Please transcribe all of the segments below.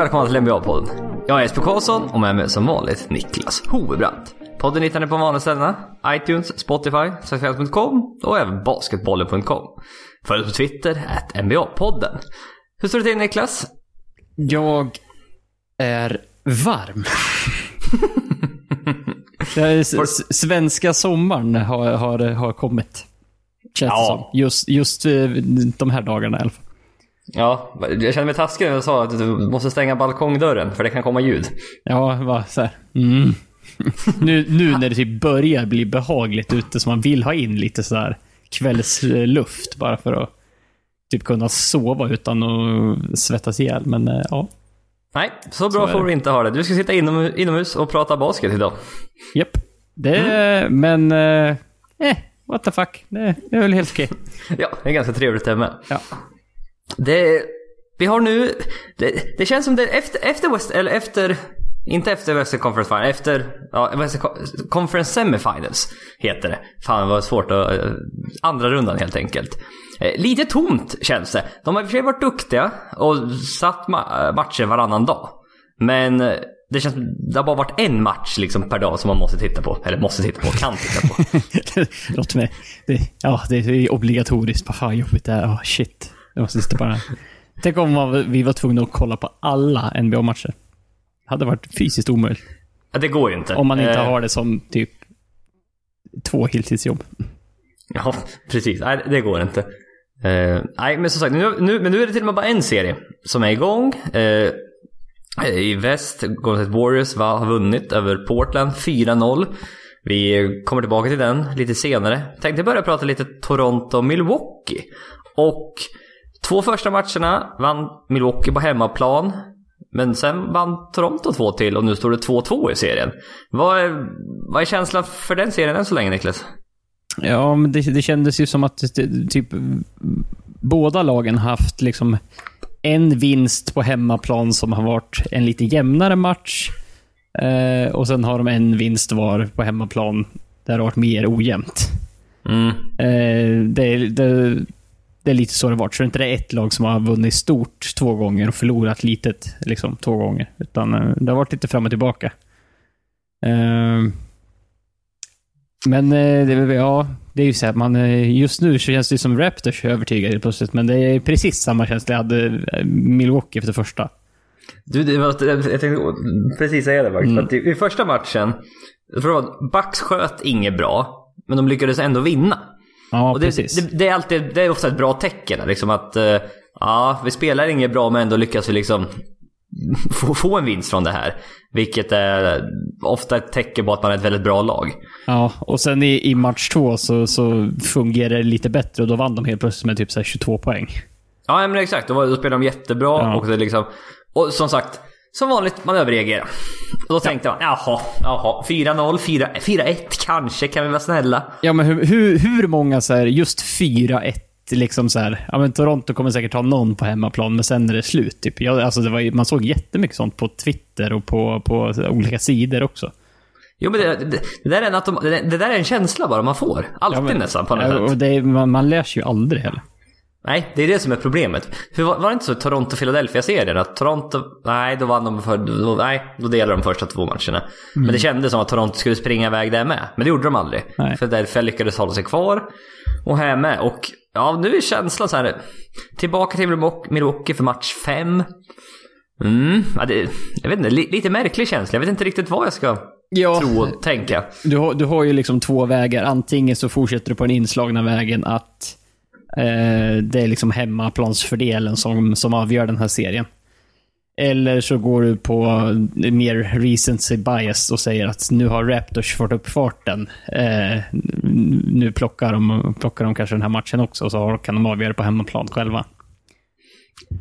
Välkomna till NBA-podden. Jag är Jesper Karlsson och med mig som vanligt Niklas Hovebrant. Podden hittar ni på vanliga ställena. iTunes, Spotify, svenskfans.com och även basketbollen.com. Följ oss på Twitter, NBA-podden. Hur står det till Niklas? Jag är varm. Det är svenska sommaren har, har, har kommit. Känns Ja. som. Just, just eh, de här dagarna i alla fall. Ja, jag kände mig taskig när jag sa att du måste stänga balkongdörren för det kan komma ljud. Ja, va, så här. Mm. nu, nu när det typ börjar bli behagligt ute så man vill ha in lite så här kvällsluft bara för att typ kunna sova utan att svettas ihjäl. Men eh, ja, Nej, så bra är får du inte ha det. Du ska sitta inom, inomhus och prata basket idag. japp. Det, men... Eh, eh, what the fuck. Det, det är väl helt okej. Ja, det är ganska trevligt det med. Ja. Det, vi har nu, det, det känns som det efter, efter West, eller efter, inte efter Western Conference Finals, efter, ja, Western Conference Semifinals heter det. Fan vad svårt att, eh, andra rundan helt enkelt. Eh, lite tomt känns det. De har i och för sig varit duktiga och satt ma- matcher varannan dag. Men eh, det känns det har bara varit en match liksom per dag som man måste titta på. Eller måste titta på, kan titta på. Låt mig. Det, ja, det är obligatoriskt. Vad fan jobbigt det är. Oh, shit. Jag måste sitta bara... Tänk om vi var tvungna att kolla på alla NBA-matcher. Det hade varit fysiskt omöjligt. Ja, det går ju inte. Om man inte Eh, har det som typ två heltidsjobb. Ja, precis. Nej, det går inte. Eh, nej, men som sagt, nu, nu, men nu är det till och med bara en serie som är igång. Eh, I väst, Golden State Warriors va, har vunnit över Portland 4-0. Vi kommer tillbaka till den lite senare. Tänkte börja prata lite Toronto-Milwaukee. Och två första matcherna vann Milwaukee på hemmaplan. Men sen vann Toronto två till och nu står det 2-2 i serien. Vad är, vad är känslan för den serien än så länge Niklas? Ja, men det, det kändes ju som att typ båda lagen haft liksom en vinst på hemmaplan som har varit en lite jämnare match. Eh, och sen har de en vinst var på hemmaplan där det har varit mer ojämnt. Mm. Eh, det, är- det, det är lite så det varit. Så det är inte det ett lag som har vunnit stort två gånger och förlorat litet liksom, två gånger. Utan eh, det har varit lite fram och tillbaka. Eh, men eh, det, ja, det är ju så här, man, eh, just nu så känns det som Raptors övertygade plötsligt. Men det är precis samma känsla jag hade Milwaukee efter första. Du, det var, jag tänkte precis säga det faktiskt. Mm. Att i, första matchen, jag tror var, Bucks sköt inget bra, men de lyckades ändå vinna. Ja, Och det, precis. det, det, är alltid, det är ofta ett bra tecken. Liksom att, eh, ja, vi spelar inget bra men ändå lyckas vi liksom få, få en vinst från det här. Vilket är ofta ett tecken på att man är ett väldigt bra lag. Ja, och sen i, i match två så, så fungerar det lite bättre och då vann de helt plötsligt med typ så här 22 poäng. Ja men exakt, då, var, då spelade de jättebra Ja. och det liksom... Och som sagt, som vanligt, man överreagerar. Och då tänkte man, jaha, jaha, 4-0, 4 4-1 kanske, kan vi vara snälla? Ja, men hur, hur, hur många så här, just 4-1, liksom så här, ja men Toronto kommer säkert ha någon på hemmaplan, men sen är det slut. Typ. Ja, alltså det var, man såg jättemycket sånt på Twitter och på, på olika sidor också. Jo men det, det, det, där är en det, det där är en känsla bara man får. Alltid Ja, men- nästan på något Ja, sätt. och man, man lär sig ju aldrig heller. Nej, det är det som är problemet. För var, var det inte så Toronto-Philadelphia-serien att Toronto, nej då vann de för, då, nej, då delade de första två matcherna. Men det kändes som att Toronto skulle springa iväg där med. Men det gjorde de aldrig. Nej. Philadelphia lyckades hålla sig kvar. Och här med. Och ja, nu är känslan så här. Tillbaka till Milwaukee- för match fem. Mm, ja, det, jag vet inte, li, lite märklig känsla. Jag vet inte riktigt vad jag ska Ja. tro och tänka. Du har, du har ju liksom två vägar. Antingen så fortsätter du på den inslagna vägen att Eh, det är liksom hemmaplansfördelen som, som avgör den här serien. Eller så går du på mer recency bias och säger att nu har Raptors fått upp farten. Eh, nu plockar de, plockar de kanske den här matchen också, så kan de avgöra på hemmaplan själva.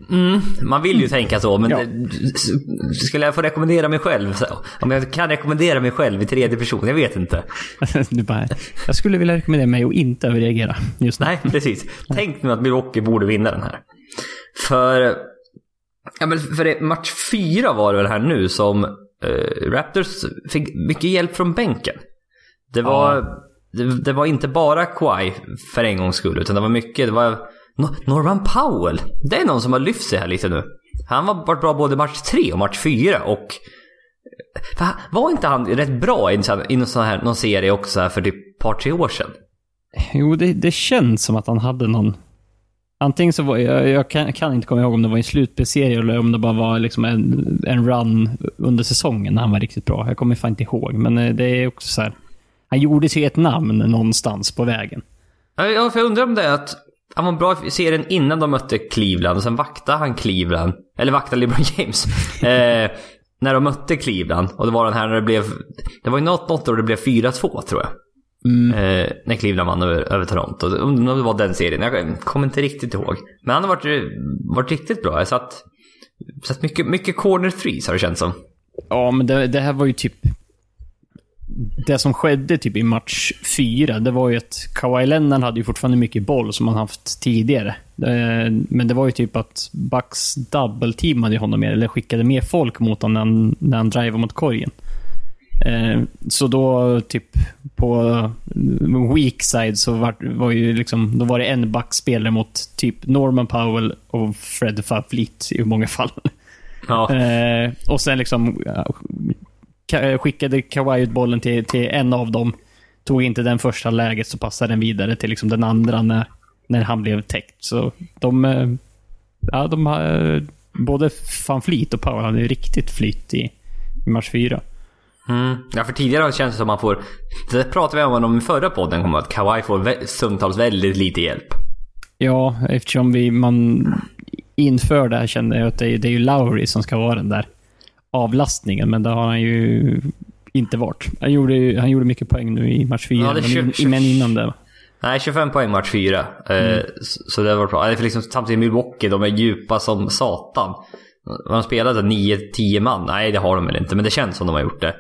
Mm, man vill ju tänka så, men Ja. skulle jag få rekommendera mig själv? Så, om jag kan rekommendera mig själv i tredje person? Jag vet inte. du bara, jag skulle vilja rekommendera mig att inte överreagera just nu. Nej, precis. Tänk nu att Milwaukee borde vinna den här. För, ja, men för det, match fyra var det väl här nu som eh, Raptors fick mycket hjälp från bänken. Det var, det, det var inte bara Kawhi för en gångs skull, utan det var mycket, det var Norman Powell. Det är någon som har lyft sig här lite nu. Han har varit bra både match 3 och match 4 och... Var inte han rätt bra i, någon, sån här, någon serie också för typ ett par, tre år sedan? Jo, det, det känns som att han hade någon... Antingen så var jag, jag kan, kan, inte komma ihåg om det var en slutspelsserie eller om det bara var liksom en, en run under säsongen när han var riktigt bra. Jag kommer fan inte ihåg, men eh, det är också så här. Han gjorde sig ett namn någonstans på vägen. Ja, för jag undrar om det är att han var bra i serien innan de mötte Cleveland och sen vaktade han Cleveland. Eller vaktade LeBron James. eh, när de mötte Cleveland. Och det var den här när det blev... Det var ju något, något år det blev 4-2 tror jag. Mm. Eh, när Cleveland vann över, över Toronto. Undrar om det var den serien. Jag kommer inte riktigt ihåg. Men han har varit, varit riktigt bra. Jag satt, satt mycket, mycket corner threes har det känts som. Ja, men det, det här var ju typ det som skedde typ i match fyra, det var ju att Kawhi Leonard hade ju fortfarande mycket boll som han haft tidigare. Men det var ju typ att Bucks double-teamade honom mer, eller skickade mer folk mot honom när han, när han drivade mot korgen. Eh, så då, typ på weak side så var, var ju liksom, då var det en backspelare mot typ Norman Powell och Fred Fleet i många fall. Ja. Eh, och sen liksom skickade Kawhi ut bollen till, till en av dem. Tog inte den första läget så passade den vidare till liksom den andra när, när han blev täckt. Så de... Eh, ja, de har... Både van Fleet och Powell hade riktigt flyt i, i match fyra. Mm. Ja, för tidigare har det känts som att man får... Det pratade vi om i förra podden, om att Kawhi får stundtals väldigt lite hjälp. Ja, eftersom vi, man inför det här kände jag att det, det är ju Lowry som ska vara den där avlastningen, men det har han ju inte varit. Han gjorde, han gjorde mycket poäng nu i match 4, ja, men, men innan det. Nej, 25 poäng match 4. Eh, mm. Så det var bra. För liksom, samtidigt Milwaukee, de är djupa som satan. De har spelat 9-10 man. Nej, det har de väl inte, men det känns som de har gjort det.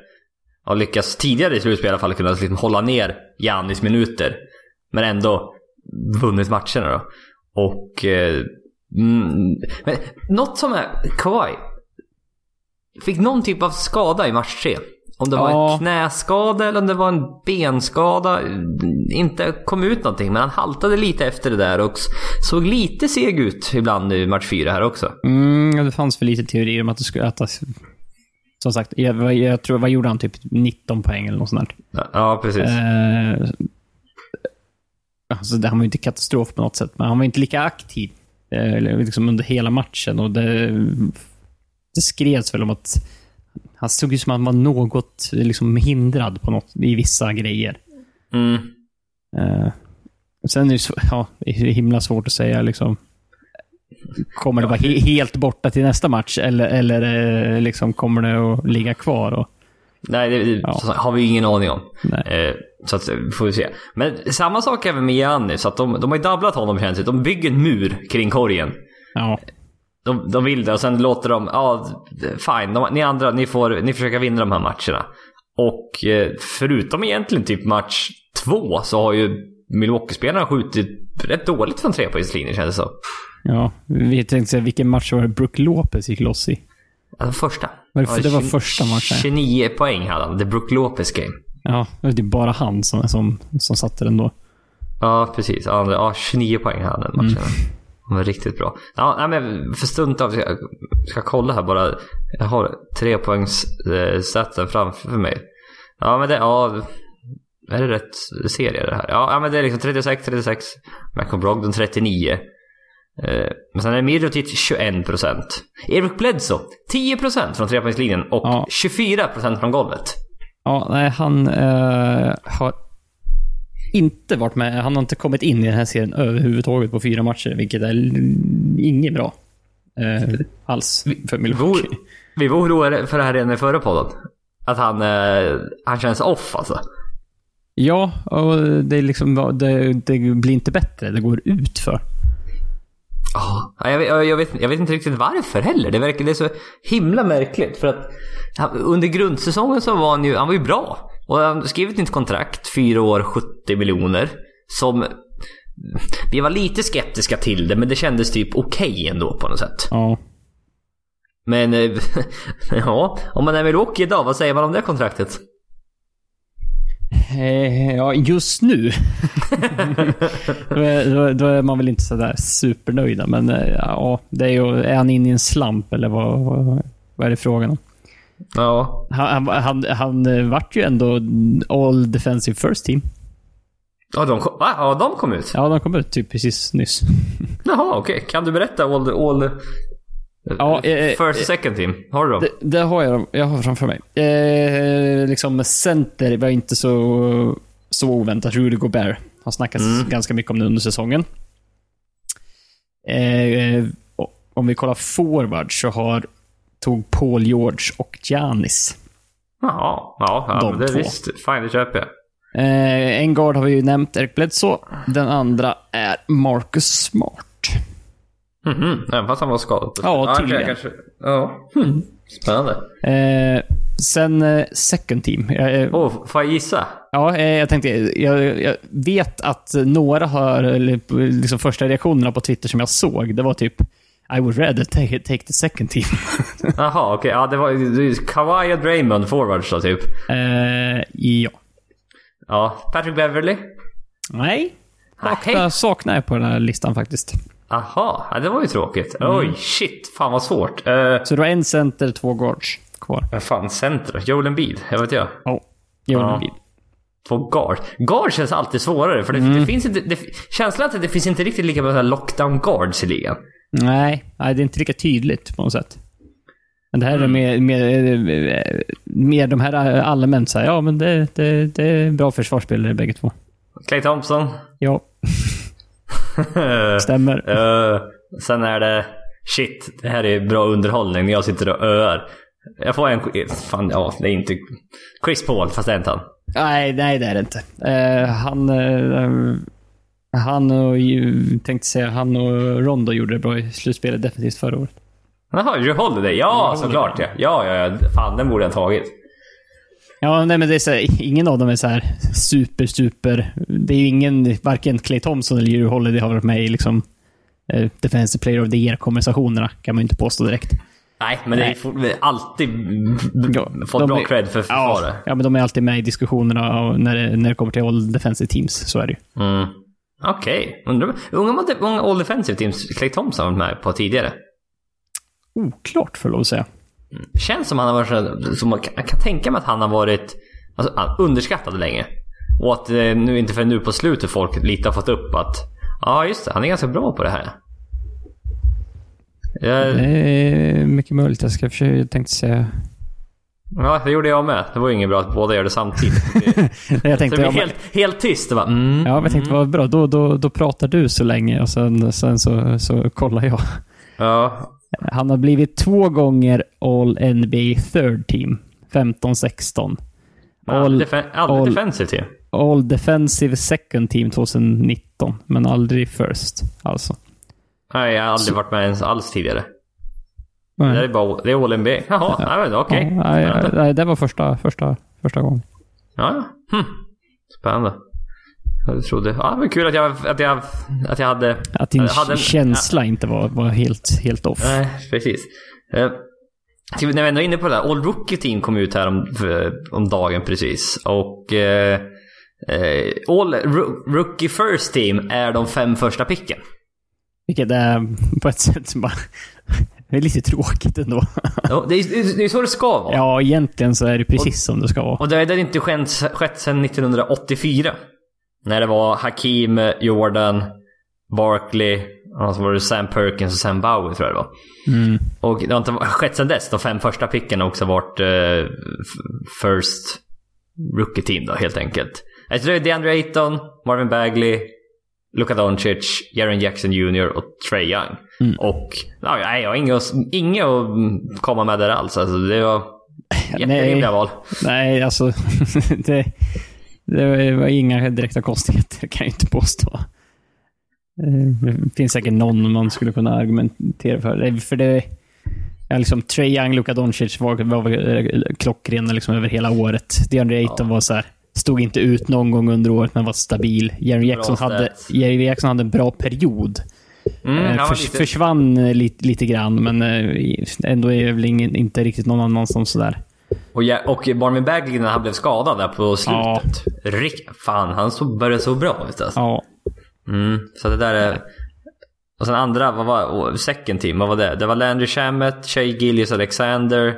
Har lyckats tidigare i slutspel i alla fall kunna liksom hålla ner Giannis minuter. Men ändå vunnit matcherna då. Och... Eh, mm, men något som är Kawhi fick någon typ av skada i match 3. Om det var ja. en knäskada eller om det var en benskada. Inte kom ut någonting, men han haltade lite efter det där och såg lite seg ut ibland i match 4 här också. Mm, det fanns för lite teorier om att det skulle ätas. Som sagt, jag, jag, tror, vad gjorde han? Typ 19 poäng eller något sånt där. Ja, precis. Eh, alltså, det, han var ju inte katastrof på något sätt, men han var inte lika aktiv eh, liksom under hela matchen. Och det det skrevs väl om att han såg ut som att han var något liksom, hindrad på något, i vissa grejer. Mm. Uh, sen är det, så, ja, det är himla svårt att säga liksom. Kommer det vara he helt borta till nästa match eller, eller uh, liksom, kommer det att ligga kvar? Och, Nej, det ja. har vi ingen aning om. Eh, så att, får vi se. Men samma sak även med Giannis. Att de, de har ju dubblat honom känns det De bygger en mur kring korgen. Ja. De, de vill det och sen låter de, ja fine, de, ni andra, ni, får, ni försöker vinna de här matcherna. Och eh, förutom egentligen typ match två så har ju Milwaukee-spelarna skjutit rätt dåligt från trepoängslinjen känns det så. Ja, vi tänkte säga vilken match var det Brook Lopez gick loss i? Alltså första. Var det, det var första matchen? 29 poäng hade han, the Brook Lopez game. Ja, det är bara han som, som, som satte den då. Ja, precis. Ja, 29 poäng hade han den matchen. Mm. De var riktigt bra. Ja, nej, men för stund av, jag ska kolla här bara. Jag har tre poängs eh, framför mig. Ja, men det, ja. Är det rätt serie det här? Ja, men det är liksom 36, 36. Malcolm Brogdon 39. Eh, men sen är det Mirotic 21%. Eric Bledsoe 10% från trepoängslinjen och ja. 24% från golvet. Ja, nej, han eh, har inte varit med. Han har inte kommit in i den här serien överhuvudtaget på fyra matcher, vilket är inget bra. Eh, alls för Milwaukee. Vi, var oroade för det här redan i förra podden. Att han, eh, han känns off alltså. Ja, och det, är liksom, det, det blir inte bättre. Det går ut för. Oh, jag, vet, jag, vet, jag vet inte riktigt varför heller. Det verkar det är så himla märkligt. För att under grundsäsongen så var han ju, han var ju bra. Och han har skrivit nytt kontrakt, fyra år, 70 miljoner. Som... Vi var lite skeptiska till det, men det kändes typ okej okay ändå på något sätt. Ja. Men... ja, om man är Milwaukee idag, vad säger man om det kontraktet? Eh, ja, just nu. då, är, då, är man väl inte sådär supernöjda. Men eh, ja, det är ju, är han inne i en slump eller vad, vad, vad är det frågan om? Ja. Han, han, han, han eh, vart ju ändå All Defensive First Team. Ja, de kom, va? ja, de kom ut? Ja, de kom ut typ precis nyss. Jaha, okej. Okay. Kan du berätta all, all Ja, eh, First second team? Har du dem? Det, det, har jag, jag har framför mig. Eh, liksom center var inte så, så oväntat. Rudy Gobert har snackats mm. ganska mycket om det under säsongen. Eh, om vi kollar forward så har tog Paul George och Giannis. Jaha, ja, ja De det två. visst. Fine, det köper jag. Eh, en guard har vi ju nämnt, Eric Bledsoe. Den andra är Marcus Smart. Mm -hmm. Även fast han var skadad? Ja, tydligen. Kanske, ja. Mm. Spännande. Eh, sen eh, second team. Eh, oh, får jag gissa? Ja, eh, jag tänkte... Jag, jag, vet att några har... Eller, liksom första reaktionerna på Twitter som jag såg, det var typ I would rather take, take the second team. Jaha, okej. Okay. Ja, det var Kawhi och Draymond forwards då, typ? Eh, ja. Ja. Patrick Beverly? Nej. Saknar, okay. saknar jag på den här listan faktiskt. Aha, ja, det var ju tråkigt. Mm. Oj, shit. Fan vad svårt. Uh, så du har en center, två guards kvar? Vad fan, center? Joel Embiid? Jag vet jag. Ja, oh, Joel ja. Embiid. Två guard. Guard känns alltid svårare. För det, mm. det finns inte... Det, känslan att det finns inte riktigt lika bra lockdown guards i ligan. Nej, nej, det är inte lika tydligt på något sätt. Men det här mm. är mer, mer, mer de här allmänt så här, ja men det, det, det är bra försvarsspelare bägge två. Clay Thompson? Ja. Stämmer. uh, sen är det... Shit, det här är bra underhållning när jag sitter och öar. Jag får en... Fan, ja, det är inte... Chris Paul, fast det är inte han. Nej, nej det är det inte. Uh, han... Uh, han och... Tänkte säga, han och Rondo gjorde det bra i slutspelet definitivt förra året. Jaha, Drew Holiday. Ja, såklart ja. Ja, ja, ja. Fan, den borde jag tagit. Ja, nej, men det är så här, ingen av dem är så här super, super... Det är ju ingen, varken Clay Thompson eller Drew Holiday har varit med i liksom uh, Defensive Player of the Year-konversationerna, kan man ju inte påstå direkt. Nej, men nej. det är alltid ja, fått bra är, cred för försvaret. Ja, ja, men de är alltid med i diskussionerna när det, när det kommer till All Defensive Teams. Så är det ju. Mm. Okej. Okay. Hur många All Defensive Teams Clay Thompson har varit med på tidigare? Oklart, för lov att säga. Känns som han har varit som jag kan tänka mig att han har varit alltså, underskattad länge. Och att eh, nu inte för nu på slutet folk lite har fått upp att ja just det, han är ganska bra på det här. Jag... Det är mycket möjligt. Jag ska försöka, jag tänkte säga... Ja, det gjorde jag med. Det var ju inget bra att båda gör det samtidigt. jag tänkte, så det blir helt, helt tyst. Bara, mm, ja, jag tänkte vad bra. Då, då, då pratar du så länge och sen, sen så, så kollar jag. Ja, han har blivit två gånger All NBA Third Team. 15-16. All, defen all, Defensive Team? All Defensive Second Team 2019. Men aldrig First, alltså. Nej, jag har aldrig Så. varit med ens alls tidigare. Nej. Det är bara det är NBA. Jaha, ja. okej. Okay. Ja, nej, det var första, första, första gången. Ja, hm. Spännande. Jag trodde... Ja, var kul att jag, att jag, att jag hade... Att din hade en, känsla ja. inte var, var helt, helt off. Nej, precis. Uh, när vi ändå är inne på det där. All Rookie Team kom ut här om, om dagen precis. Och... Uh, uh, All Rookie First Team är de fem första picken. Vilket är på ett sätt bara... Det är lite tråkigt ändå. Ja, det, är, det är så det ska vara. Ja, egentligen så är det precis och, som det ska vara. Och det har inte skett, skett sedan 1984. När det var Hakim, Jordan, Barkley, och så var det Sam Perkins och Sam Bowie tror jag det var. Mm. Och det har inte skett sedan dess. De fem första picken har också varit uh, First Rookie Team då helt enkelt. Jag tror det är DeAndre Ayton, Marvin Bagley, Luka Doncic, Jaren Jackson Jr och Trey Young. Mm. Och ja, jag har inget, inget att komma med där alls. Alltså, det var jätterimliga val. Nej, alltså det, det var inga direkta konstigheter kan jag inte påstå. Eh, det finns säkert någon man skulle kunna argumentera för. För det... Ja, liksom, Trey Young, Luka Doncic var, var eh, klockrena liksom över hela året. DeAndre Ayton ja. var så här, stod inte ut någon gång under året, men var stabil. Jerry Jackson, hade, Jerry Jackson hade en bra period. Mm, eh, Förs, lite... Försvann lite, lite grann, men ändå är det väl ingen, inte riktigt någon annan som sådär Och, ja, och Marvin Bagley när han blev skadad där på slutet. Rick, fan, han så, började så bra ut alltså. Ja. Mm, så det där är... Och sen andra, vad var second team, vad var det? Det var Landry Shamet, Shay Gillius Alexander,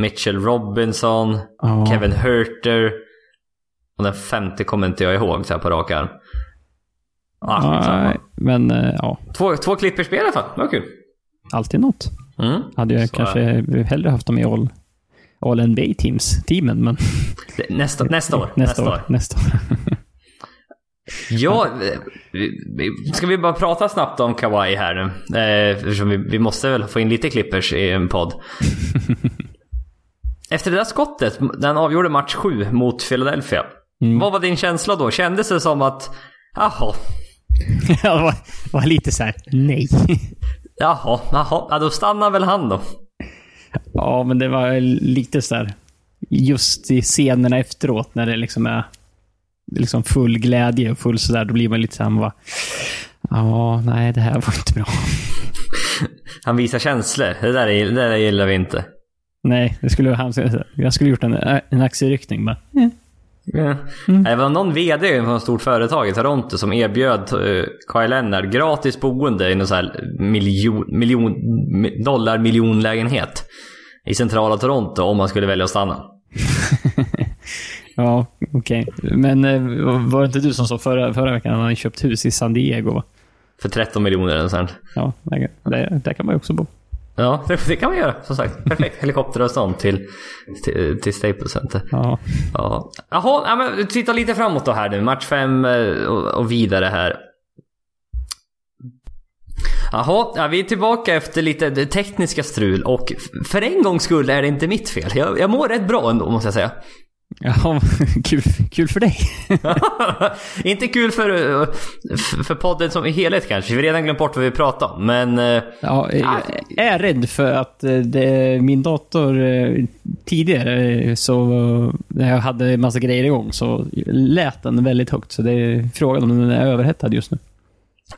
Mitchell Robinson, Ja. Kevin Herter. Och den femte kommer inte jag ihåg så här på rak arm. Ah. Nej, men eh, ja, två, två Clippers-spel i alla fall, det var kul. alltid något. Mm. Hade jag Så kanske hellre haft dem i all, all NBA teams, teamen, men Nästa, nästa år. nästa, år. Nästa år. Ja, ska vi bara prata snabbt om Kawhi här nu? Eh, eftersom vi, vi måste väl få in lite Clippers i en podd. Efter det där skottet, den avgjorde match 7 mot Philadelphia. Vad var din känsla då? Kändes det som att, jaha, Ja, det var, var lite så här, nej. jaha, jaha, ja, då stannar väl han då. Ja, men det var lite så här, just i scenerna efteråt när det liksom är liksom full glädje och full sådär, då blir man lite såhär, bara, ja, nej, det här var inte bra. Han visar känslor. Det där, är- det där gillar vi inte. Nej, det skulle, han, jag skulle gjort en, en axelryckning bara. Eh. Ja. Det var någon VD på ett stort företag i Toronto som erbjöd uh, Kawhi Leonard gratis boende i någon sån här miljon, miljon mi- dollar miljonlägenhet i centrala Toronto om man skulle välja att stanna. Ja, okej. Men eh, var det inte du som sa förra, förra veckan att han hade köpt hus i San Diego? För 13 miljoner eller sånt. Ja, där, där kan man ju också bo. Ja, det, det kan man göra som sagt. Perfekt helikopteravstånd till, till, till Staples Center. Ja. Ja. Jaha, ja, men titta lite framåt då här nu. Match 5 och, och vidare här. Jaha, ja, vi är tillbaka efter lite tekniska strul och för en gångs skull är det inte mitt fel. Jag, jag mår rätt bra ändå måste jag säga. Ja, kul, kul för dig. inte kul för, för podden som i helhet kanske. Vi har redan glömt bort vad vi pratade om. Men eh, Ja, jag är rädd för att eh, det, min dator eh, tidigare, så när jag hade en massa grejer igång, så lät den väldigt högt. Så det är frågan om den är överhettad just nu.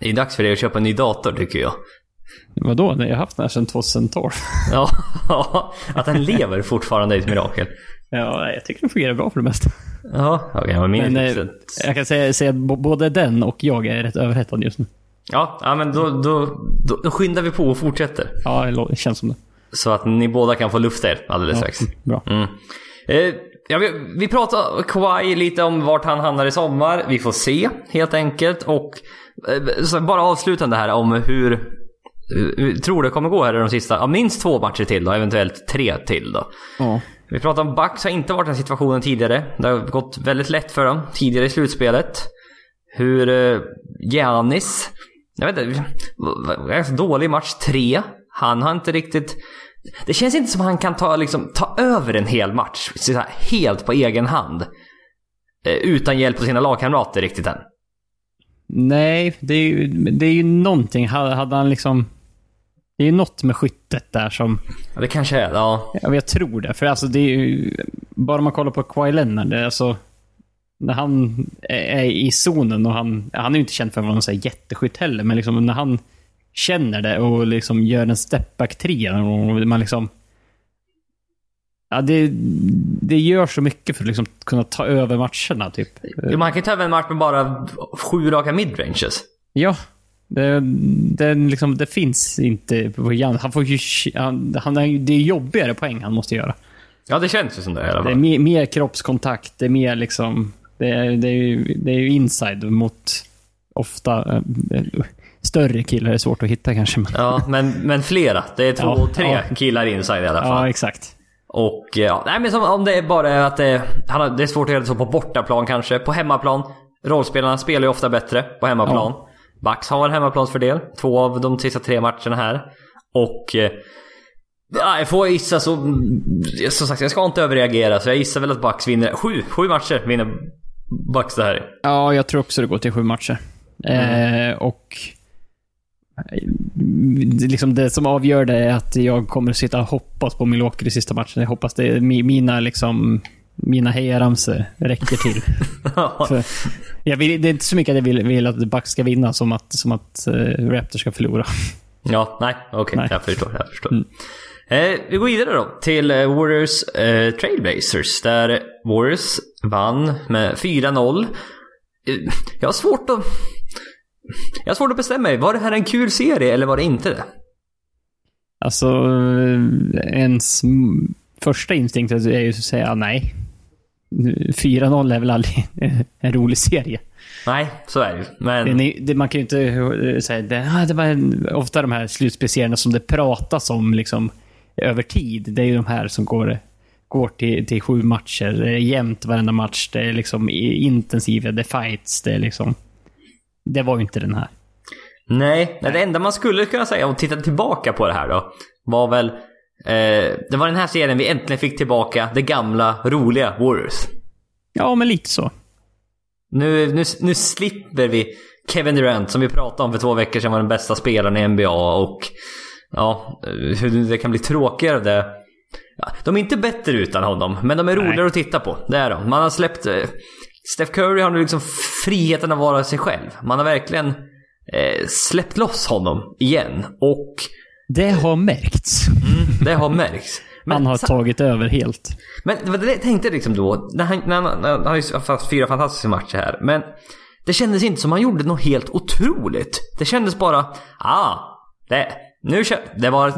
det är dags för dig att köpa en ny dator tycker jag. Vadå? Jag har haft den här sedan 2012. Ja, att den lever fortfarande är ett mirakel. Ja, jag tycker den fungerar bra för det mesta. Ja, okej. men min Men eh, jag kan säga, säga både den och jag är rätt överhettad just nu. Ja, ja men då, då, då, då skyndar vi på och fortsätter. Ja, det känns som det. Så att ni båda kan få lufta er alldeles strax. Bra. Mm. Eh, ja, vi, vi pratar Kawhi lite om vart han hamnar i sommar. Vi får se helt enkelt. Och eh, så bara avslutande här om hur, hur tror det kommer gå här i de sista, ja, minst två matcher till då, eventuellt tre till då. Ja. Vi pratar om Bucks har inte varit i den situationen tidigare. Det har gått väldigt lätt för dem tidigare i slutspelet. Hur eh, Giannis, jag vet inte, ganska dålig match tre. Han har inte riktigt... Det känns inte som han kan ta, liksom, ta över en hel match så här, helt på egen hand. Eh, utan hjälp av sina lagkamrater riktigt än. Nej, det är ju, det är ju någonting. Hade han liksom... Det är något med skyttet där som... Ja, det kanske är, ja. Ja, jag tror det. För alltså det är ju... Bara man kollar på Kawhi Leonard, alltså... När han är i zonen och han... Han är ju inte känd för att vara någon jätteskytt heller, men liksom när han känner det och liksom gör en stepback 3 och man liksom... Ja, det, det gör så mycket för att liksom kunna ta över matcherna, typ. Man kan ju ta över en match med bara sju raka midranges. Ja. Det, det, liksom, det finns inte på Jan. Han får ju... Han, han, är- det är jobbigare poäng han måste göra. Ja, det känns ju som det alla Det är mer, mer kroppskontakt, det är mer liksom... Det är, det är, ju, det är ju inside mot ofta eh, större killar. är svårt att hitta kanske. Men, Ja, men, men flera. Det är två, Ja, tre ja. killar inside i alla fall. ja, exakt. Och ja, nej men som, om det är bara att det, han det är svårt att göra det så på bortaplan kanske. På hemmaplan, rollspelarna spelar ju ofta bättre på hemmaplan. Bucks har en hemmaplansfördel. Två av de sista tre matcherna här. Och... eh, Ja, jag får gissa så... Som sagt, jag ska inte överreagera. Så jag gissar väl att Bucks vinner. Sju, sju matcher vinner Bucks det här. Ja, jag tror också det går till sju matcher. Eh, och... eh, Liksom det som avgör det är att jag kommer att sitta och hoppas på Milwaukee i sista matchen. Jag hoppas det mi- mina liksom... Mina hejaramsor räcker till. För jag vill, det är inte så mycket att jag vill, vill att Bucks ska vinna som att, som att uh, Raptors ska förlora. Ja, nej, okej. Nej. Jag förstår. Jag förstår. Mm. Eh, vi går vidare då till eh, Warriors eh, Trailblazers. Där Warriors vann med 4-0. Eh, jag har svårt att... Jag har svårt att bestämma mig. Var det här en kul serie eller var det inte det? Alltså, ens första instinkt är ju att säga nej. 4-0 är väl aldrig en rolig serie. Nej, så är det ju. Men... Det, det, man kan ju inte eh, säga det, ah, det var ofta de här slutspelserierna som det pratas om liksom över tid. Det är ju de här som går, går till, till sju matcher. Det är jämnt varenda match. Det är liksom intensiva, det är fights. Det är liksom... Det var ju inte den här. Nej, nej, det enda man skulle kunna säga om titta tillbaka på det här då var väl eh, Det var den här serien vi äntligen fick tillbaka det gamla roliga Warriors. Ja, men lite så. Nu, nu, nu slipper vi Kevin Durant som vi pratade om för två veckor sedan var den bästa spelaren i NBA och ja, hur det kan bli tråkigare av det. Ja, de är inte bättre utan honom, men de är Nej. roligare att titta på. Det är de. Man har släppt... Eh, Steph Curry har nu liksom friheten att vara sig själv. Man har verkligen eh, släppt loss honom igen. Och Det har märkts. det har märkts. Men Han har tagit över helt. men det det jag tänkte liksom då. När han, när han, han har ju haft fyra fantastiska matcher här. Men det kändes inte som han gjorde något helt otroligt. Det kändes bara, ah, det, nu det var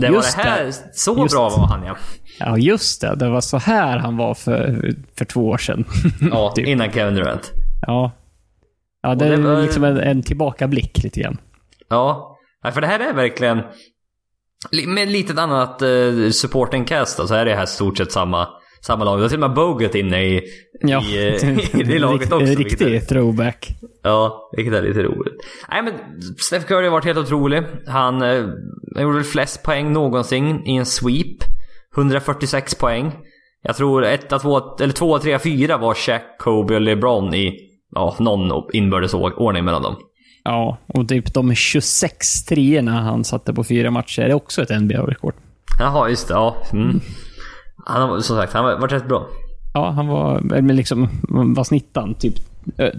det, var det här. det. Så Just bra var han ja. Ja, just det. Det var så här han var för, för två år sedan. Ja, Typ. innan Kevin Durant. Ja. Ja, det det är var- liksom en, en tillbakablick lite grann. Ja, för det här är verkligen... Med lite annat uh, supporting cast då, så är det här stort sett samma, samma lag. Det är till och med Bogut inne i, Ja. i, eh, i det laget också. Är- riktig throwback. Ja, vilket är lite roligt. Nej men Steph Curry har varit helt otrolig. Han, eh, han gjorde väl flest poäng någonsin i en sweep. 146 poäng. Jag tror 1, 2, eller 2, 3, 4 var Shaq, Kobe och LeBron i ja, någon inbördes ordning mellan dem. Ja, och typ de 26 treorna han satte på fyra matcher är också ett NBA-rekord. Jaha, just det. Ja. Mm. Han har, som sagt, han har varit rätt bra. Ja, han var, men liksom, vad snittade han? Typ eh,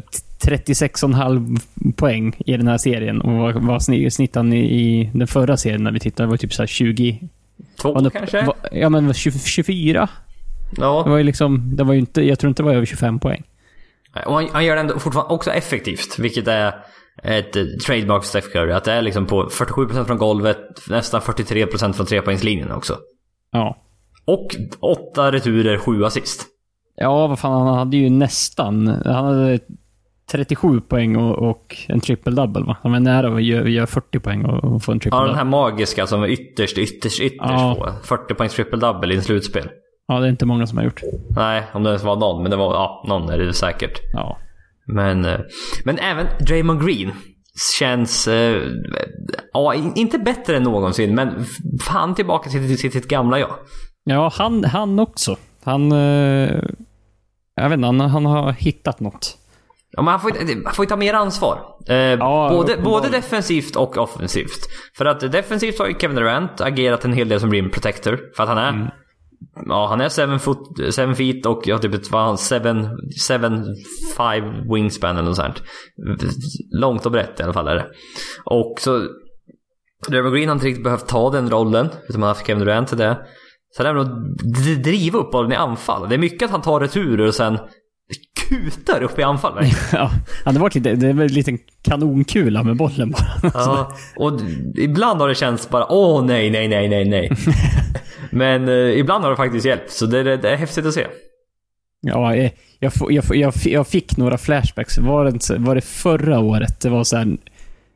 36,5 poäng i den här serien. Och vad, vad sni- snittade han i, den förra serien när vi tittade? Det var typ så här 20... Två var det- kanske? var- Ja, men 20, 24? Det ja. var ju liksom... Det var ju inte... Jag tror inte det var över 25 poäng. Och han, han gör det ändå fortfarande också effektivt, vilket är ett eh, trademark för Steph Curry. Att det är liksom på 47% från golvet, nästan 43% från trepoängslinjen också. Ja. Och åtta returer, sju assist. Ja, vad fan, han hade ju nästan... Han hade 37 poäng och, och en triple-double va? Han var nära att göra gör 40 poäng och, och få en Ja, den triple-double. här magiska som är ytterst, ytterst, ytterst Ja. få. 40 poängs triple double i en slutspel. Ja, det är inte många som har gjort. Nej, om det ens var någon, men det var, ja, någon är det säkert. Ja. Men, eh, men även Draymond Green känns, eh, ja, in- inte bättre än någonsin, men fan tillbaka till, till sitt gamla jag. Ja, han, han också. Han... Eh, jag vet inte, han, han har hittat något. Ja, men han får, han får ju ta mer ansvar. Eh, både, uppenbarligen. både defensivt och offensivt. För att defensivt har ju Kevin Durant agerat en hel del som rim protector. För att han är... Ja, han är 7 foot, seven feet och jag typ ett, vad 7, 5 wingspan eller något sånt. Långt och brett i alla fall är det. Och så... Draymond Green har inte riktigt behövt ta den rollen. Utan man har haft Kevin Durant till det. Sen det att nog driva upp bollen i anfall. Det är mycket att han tar returer och sen kutar upp i anfall verkligen. Ja, har varit lite... Det är en liten kanonkula med bollen bara. Ja, och ibland har det känts bara åh nej, nej, nej, nej, nej. Men eh, ibland har det faktiskt hjälpt, så det, det, det är häftigt att se. Ja, eh, jag, jag, jag, jag fick några flashbacks. Var det, var det förra året? Det var så här,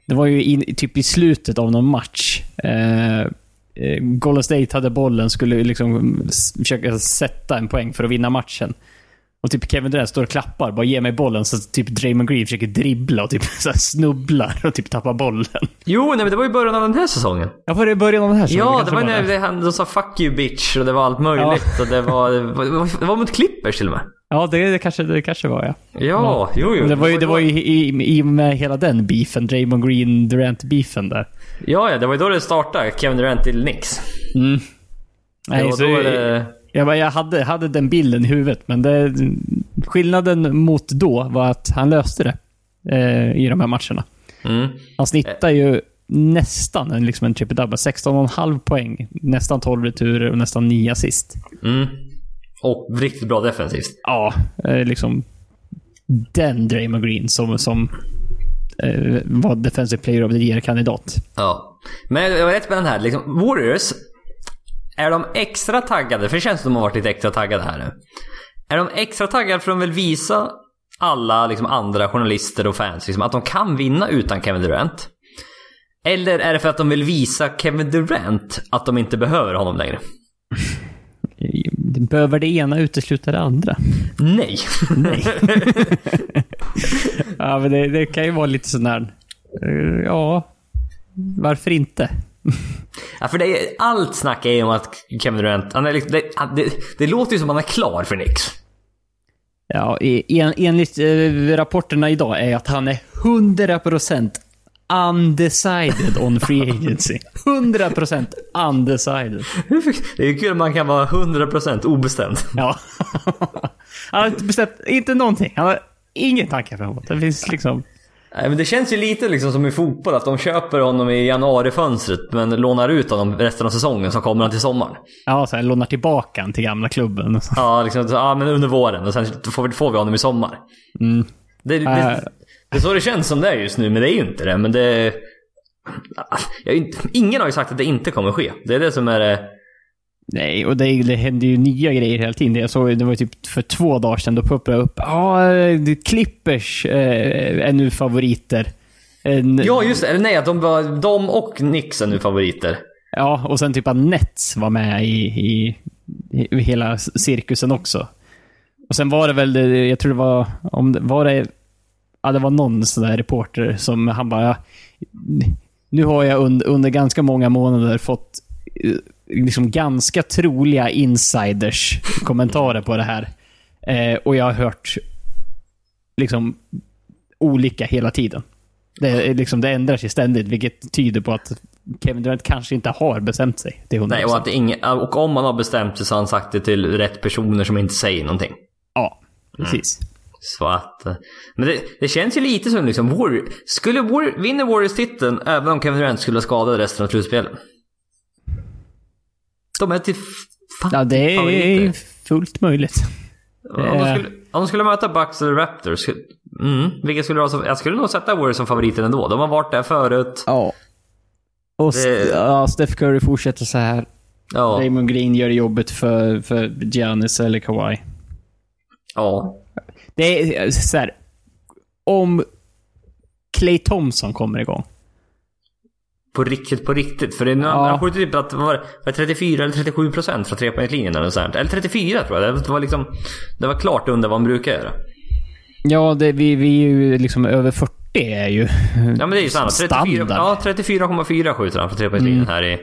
Det var ju in, typ i slutet av någon match. Eh, eh, Golden State hade bollen, skulle liksom försöka sätta en poäng för att vinna matchen. Och typ Kevin Durant står och klappar, bara ge mig bollen. Så typ Draymond Green försöker dribbla och typ så snubblar och typ tappar bollen. Jo, nej men det var ju början av den här säsongen. Ja, var det början av den här säsongen? Ja, det var när det, han, de sa 'fuck you bitch' och det var allt möjligt. Och det var, det var, det mot Clippers till och med. Ja, det, det, kanske, det kanske var ja. Ja, jo, jo. Men det var ju, det var ju i, i, med hela den beefen, Draymond Green Durant-beefen där. Ja, ja, det var ju då det startade. Kevin Durant till Knicks. Mm. Det Nej, var så, då det... jag, bara, jag hade, hade den bilden i huvudet, men det, skillnaden mot då var att han löste det eh, i de här matcherna. Mm. Han snittar ju nästan en, liksom en triple double. 16,5 poäng, nästan 12 returer och nästan 9 assist. Mm. Och riktigt bra defensivt. Ja, eh, liksom den Draymond Green som, som eh, var Defensive Player of the Year-kandidat. Ja. Men jag var rätt med den här. Liksom, Warriors, är de extra taggade? För det känns som de har varit lite extra taggade här nu. Är de extra taggade för att de vill visa alla liksom, andra journalister och fans liksom, att de kan vinna utan Kevin Durant? Eller är det för att de vill visa Kevin Durant att de inte behöver honom längre? Behöver det ena utesluta det andra? Nej. Nej. ja, men det, det, kan ju vara lite sån där... Uh, ja, varför inte? ja, för det är, allt snack är ju om att Kevin Durant, han är liksom, det, det, det låter ju som att han är klar för Knicks. Ja, en, enligt eh, rapporterna idag är att han är 100% undecided on free agency. 100% undecided. Det är kul att man kan vara 100% obestämd. Ja. Han har inte bestämt, inte någonting. Han har ingen tanke framåt. Det finns liksom... Nej, men det känns ju lite liksom som i fotboll, att de köper honom i januarifönstret men lånar ut honom resten av säsongen, så kommer han till sommaren. Ja, så här, lånar tillbaka han till gamla klubben. Ja, liksom, ja, men under våren och sen får vi, får vi honom i sommar. Mm. Det, det, äh... det, är så det känns som det är just nu, men det är ju inte det. Men det... Jag, ingen har ju sagt att det inte kommer ske. Det är det som är det... Nej, och det, det händer ju nya grejer hela tiden. Jag såg, det var typ för två dagar sedan, då poppade upp ja, Clippers eh, är nu favoriter. En, ja, just det. Nej, att de, var, de och Knicks är nu favoriter. Ja, och sen typ att Nets var med i, i, i hela cirkusen också. Och sen var det väl, jag tror det var, om det, var det, ja det var någon sån där reporter som han bara, nu har jag under, under ganska många månader fått liksom ganska troliga insiders kommentarer på det här. Eh, och jag har hört liksom olika hela tiden. Det, liksom, det ändrar sig ständigt, vilket tyder på att Kevin Durant kanske inte har bestämt sig till 100%. Nej, och, att ingen, och om man har bestämt sig så har han sagt det till rätt personer som inte säger någonting. Ja, precis. Mm. Så att... Eh, men det, det, känns ju lite som liksom... Warrior, skulle Warrior, vinner Warriors titeln även om Kevin Durant skulle vara skadad resten av slutspelet? De är till fan Ja, det är fullt möjligt. Om de, skulle, om de skulle möta Bucks eller Raptors, mm, vilka skulle vara som, jag skulle nog sätta Warriors som favoriter ändå. De har varit där förut. Ja. Och det... ja, Steph Curry fortsätter så här. Ja. Raymond Green gör jobbet för, för Giannis eller Kawhi. Ja. Det är så här. Om Clay Thompson kommer igång. På riktigt, på riktigt. För det, ja. han skjuter typ att, var det 34 eller 37 procent från trepoängslinjen eller sånt. Eller 34 tror jag. Det var liksom, det var klart under vad han brukar göra. Ja, det, vi, vi är ju liksom över 40 är ju Ja men det är ju standard. 34, ja, 34,4 skjuter han från trepoängslinjen mm. här i,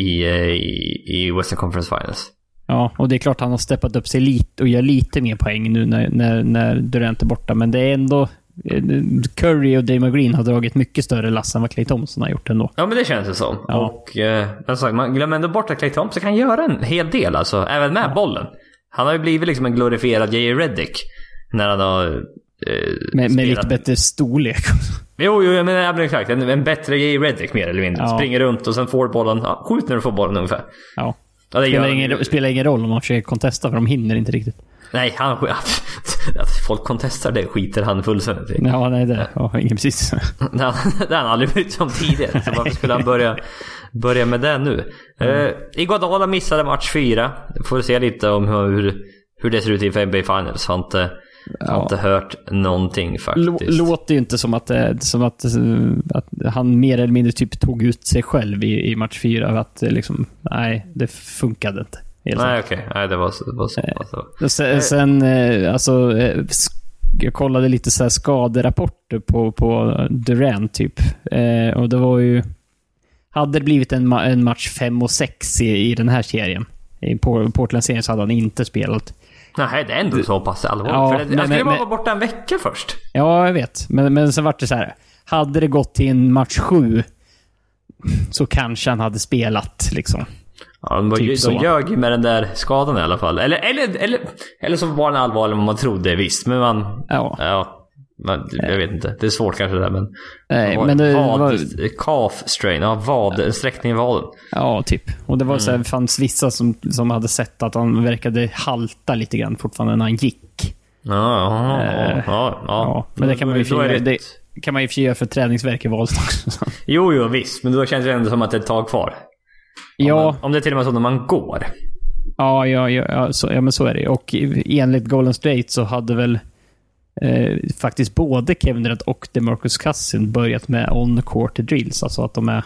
i, i, i Western Conference Finals. Ja, och det är klart han har steppat upp sig lite och gör lite mer poäng nu när, när, när Durant är borta. Men det är ändå Curry och Damon Green har dragit mycket större lass än vad Clay Thompson har gjort ändå. Ja, men det känns det som. Ja. Och eh, alltså, man glömmer ändå bort att Clay Thompson kan göra en hel del, alltså, även med ja. bollen. Han har ju blivit liksom en glorifierad J.J. Reddick. När han har... Eh, med, med lite bättre storlek. jo, jo, men även exakt. En, en bättre J.J. Reddick mer eller mindre. Ja. Springer runt och sen får bollen. Ja, skjut när du får bollen ungefär. Ja. ja det spelar, ingen, spelar ingen roll om man försöker kontesta för de hinner inte riktigt. Nej, han... Folk kontestar det skiter han fullständigt i. Ja, nej det ja, precis. det har han aldrig brytt sig om tidigare. Så varför skulle han börja, börja med det nu? Mm. Uh, Iguodala missade match fyra. Får se lite om hur, hur det ser ut inför NBA Finals. Har inte, ja. har inte hört någonting faktiskt. Låter ju inte som att, som att, att han mer eller mindre typ tog ut sig själv i, i match fyra. Att liksom, nej, det funkade inte. Nej okej, okay. nej det var så, det var så pass. Sen, sen eh, alltså, eh, jag kollade lite så här skaderapporter på, på Durant typ. Eh, och det var ju... Hade det blivit en, en match 5 och 6 i, i den här serien, i Portland-serien, så hade han inte spelat. Nej, det är ändå så pass allvarligt. Ja, för det, han skulle bara vara borta en vecka först. Ja, jag vet. Men, men sen vart det så här. Hade det gått till en match 7 så kanske han hade spelat liksom. Ja, de, typ de ljög ju med den där skadan i alla fall. Eller, eller, eller, eller så var den allvarlig än man trodde, visst. Men man... Ja. ja Men, jag vet inte. Det är svårt kanske det där men... Nej, vad- men det vad, var... Calf strain, ja vad, en sträckning i vaden. Ja, typ. Och det var så Mm. här, fanns vissa som, som hade sett att han verkade halta lite grann fortfarande när han gick. Ja, ja, Eh, ja, ja, men det kan man ju det kan man ju för sig göra för träningsvärk i också. Jo, jo, visst. Men då känns det ändå som att det är ett tag kvar. Ja, Om, om det är till och med så när man går. ja, ja, ja, så, ja, men så är det. Och enligt Golden State så hade väl eh, faktiskt både Kevin Durant och DeMarcus Cousins börjat med on-court drills. Alltså att de är...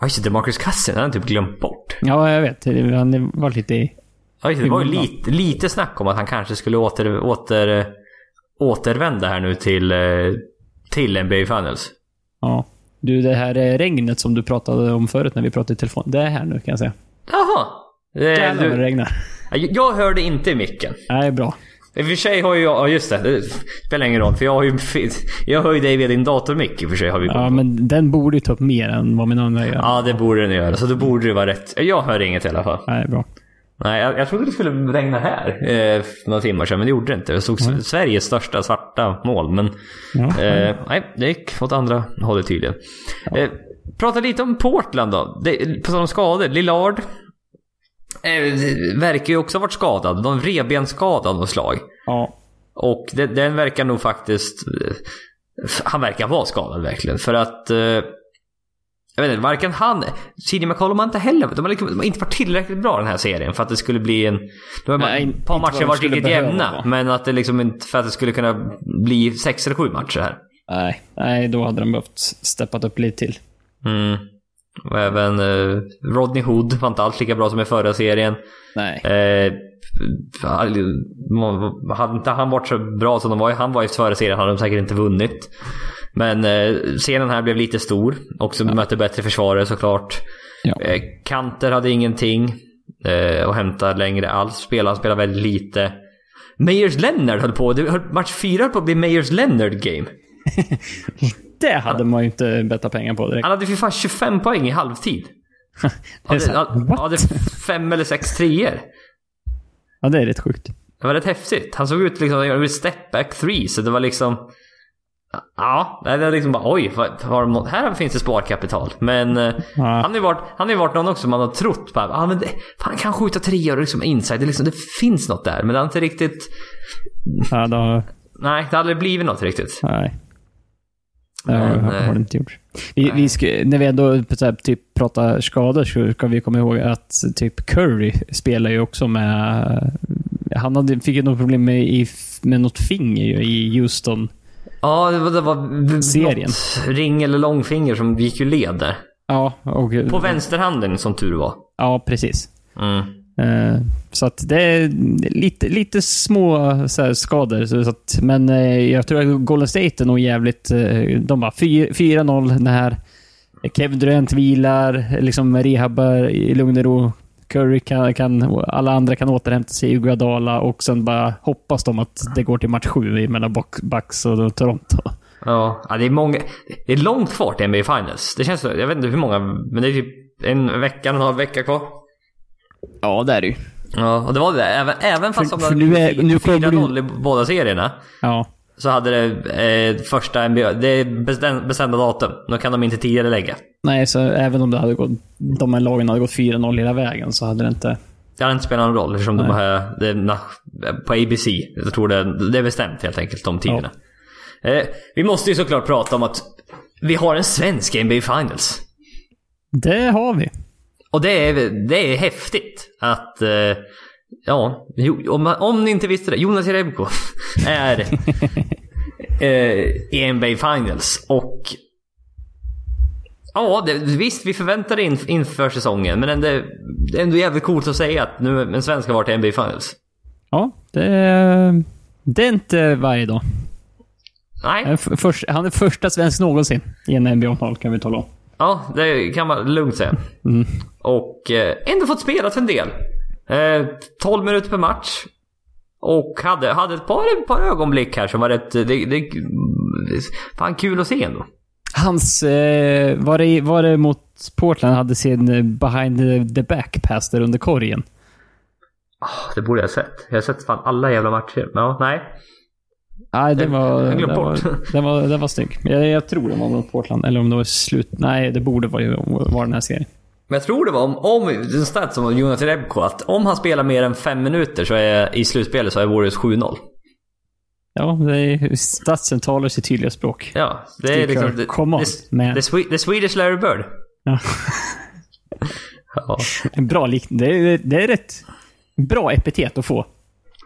Ja, just det. Marcus Cousins, han har typ glömt bort. Ja, jag vet. Han var lite i... Ja, just det. det var ju lite, lite snack om att han kanske skulle åter, åter, återvända här nu till, eh, till NBA Finals. Ja. Du, det här regnet som du pratade om förut när vi pratade i telefon. Det är här nu kan jag säga. Jaha. Jävlar vad det du, regnar. jag hörde inte i micken. Nej, bra. I och för sig har ju jag, ja just det, det spelar ingen roll för jag har ju, jag hör ju dig via din datormick i och för sig har vi Ja, men den borde ju ta upp mer än vad min andra gör. Ja, det borde den göra. Så då borde det vara rätt. Jag hör inget i alla fall. Nej, bra. Nej, jag, jag trodde det skulle regna här eh, för några timmar sedan, men det gjorde det inte. Jag såg Nej. Sveriges största svarta moln, men Ja, eh, nej, det gick åt andra hållet tydligen. Eh, prata lite om Portland då. Det, på tal om skador. Lillard eh, verkar ju också ha varit skadad. Någon revbensskada av något slag. ja. Och det, den verkar nog faktiskt... eh, Han verkar vara skadad verkligen. För att... Jag vet inte, varken han... CJ McCollum inte heller... De har, liksom, de har inte varit tillräckligt bra den här serien för att det skulle bli en... De har Nej, ett par matcher varit riktigt jämna. vara. Men att det liksom inte... För att det skulle kunna bli sex eller sju matcher här. Nej, nej, då hade de behövt steppat upp lite till. Mm. Och även eh, Rodney Hood var inte alls lika bra som i förra serien. Nej. Eh, hade inte han varit så bra som de var, han var i förra serien hade de säkert inte vunnit. Men eh, serien här blev lite stor. Också mötte bättre försvarare såklart. Ja. Eh, Kanter hade ingenting eh, att hämta längre alls. Spelade, han spelade väldigt lite. Meyers Leonard höll på. Match fyra höll på att bli Meyers Leonard game. Det hade man ju inte bettat pengar på direkt. Han hade för fan 25 poäng i halvtid. Det är så Hade, hade, fem eller sex treor. Ja, det är rätt sjukt. Det var rätt häftigt. Han såg ut liksom att göra step back three, så det var liksom... Ja, det var liksom bara oj, de här finns det sparkapital. Men eh, Ja. han har ju varit, han har ju varit någon också man har trott på. Ah, men det, fan, kan skjuta treor och liksom inside. Det, liksom, det finns något där, men det har inte riktigt... Ja, då, Nej, det har aldrig blivit något riktigt. nej. Det Men, har, eh, har det inte gjort. Vi, vi ska, när vi ändå typ, pratar skador så ska vi komma ihåg att typ Curry spelar ju också med... Han hade, fick ju något problem med, i, med något finger i Houston. Ja, det var, det var Serien. ring eller långfinger som gick ur led där. Ja, och, På vänsterhanden som tur var. ja precis. Mm. Eh, Så att det är lite, lite små så skador. Så så att, men eh, jag tror att Golden State är nog jävligt... eh, De bara 4-0 när Kevin Durant vilar, liksom rehabbar i lugn och ro. Curry kan, kan, alla andra kan återhämta sig i Iguodala och sen bara hoppas de att det går till match sju mellan Buck- Bucks och Toronto. Ja, det är många... Det är långt kvar till NBA Finals. Det känns så, Jag vet inte hur många, men det är typ en vecka, en och en halv vecka kvar. Ja, det är det ju. Ja, och det var det. Även, även fast För- de för hade nu är- blivit nu kommer 4-0 i båda serierna. Ja. Så hade det eh, första NBA... Det är bestäm, bestämda datum. Då kan de inte tidigare lägga. Nej, så även om det hade gått, de här lagen hade gått 4-0 hela vägen så hade det inte... Det hade inte spelat någon roll eftersom de Nej. har... Det, na- på ABC. Jag tror det, det är bestämt helt enkelt, de tiderna. Eh, vi måste ju såklart prata om att vi har en svensk NBA Finals. Det har vi. Och det är, det är häftigt att... Eh, ja, om, om ni inte visste det. Jonas Jerebko är eh, i NBA Finals. Och... Ja, det, visst vi förväntade in, inför säsongen. Men ändå, det är ändå jävligt coolt att säga att nu en svensk har varit i NBA Finals. Ja, det är, det är inte varje dag. Han är, Nej, först, han är första svensk någonsin i en NBA-final kan vi tala om. ja, det kan man lugnt säga. Mm. Och eh, ändå fått spela en del. Eh, 12 minuter per match. Och hade, hade ett par, ett par ögonblick här som var rätt... Det, det, fan kul att se ändå. Hans, eh, var, det, var det mot Portland hade sin eh, behind the, back pass där under korgen? Ah, det borde jag ha sett. Jag har sett fan alla jävla matcher. Ja, nej. Nej, den var, den var, den var, den var snygg. Jag, jag tror den var mot Portland, eller om det var slut. Nej, det borde vara, vara den här serien. Men jag tror det var om, om den stat som Jonas Rebko, att om han spelar mer än fem minuter så är, i slutspelet så är Warriors 7-0. Ja, det är, statsen talar sitt tydliga språk. Ja, det är liksom... The, come on, the, man. the, Swe- the Swedish Larry Bird. Ja. Ja. En bra liknelse. Det, är- det är rätt bra epitet att få.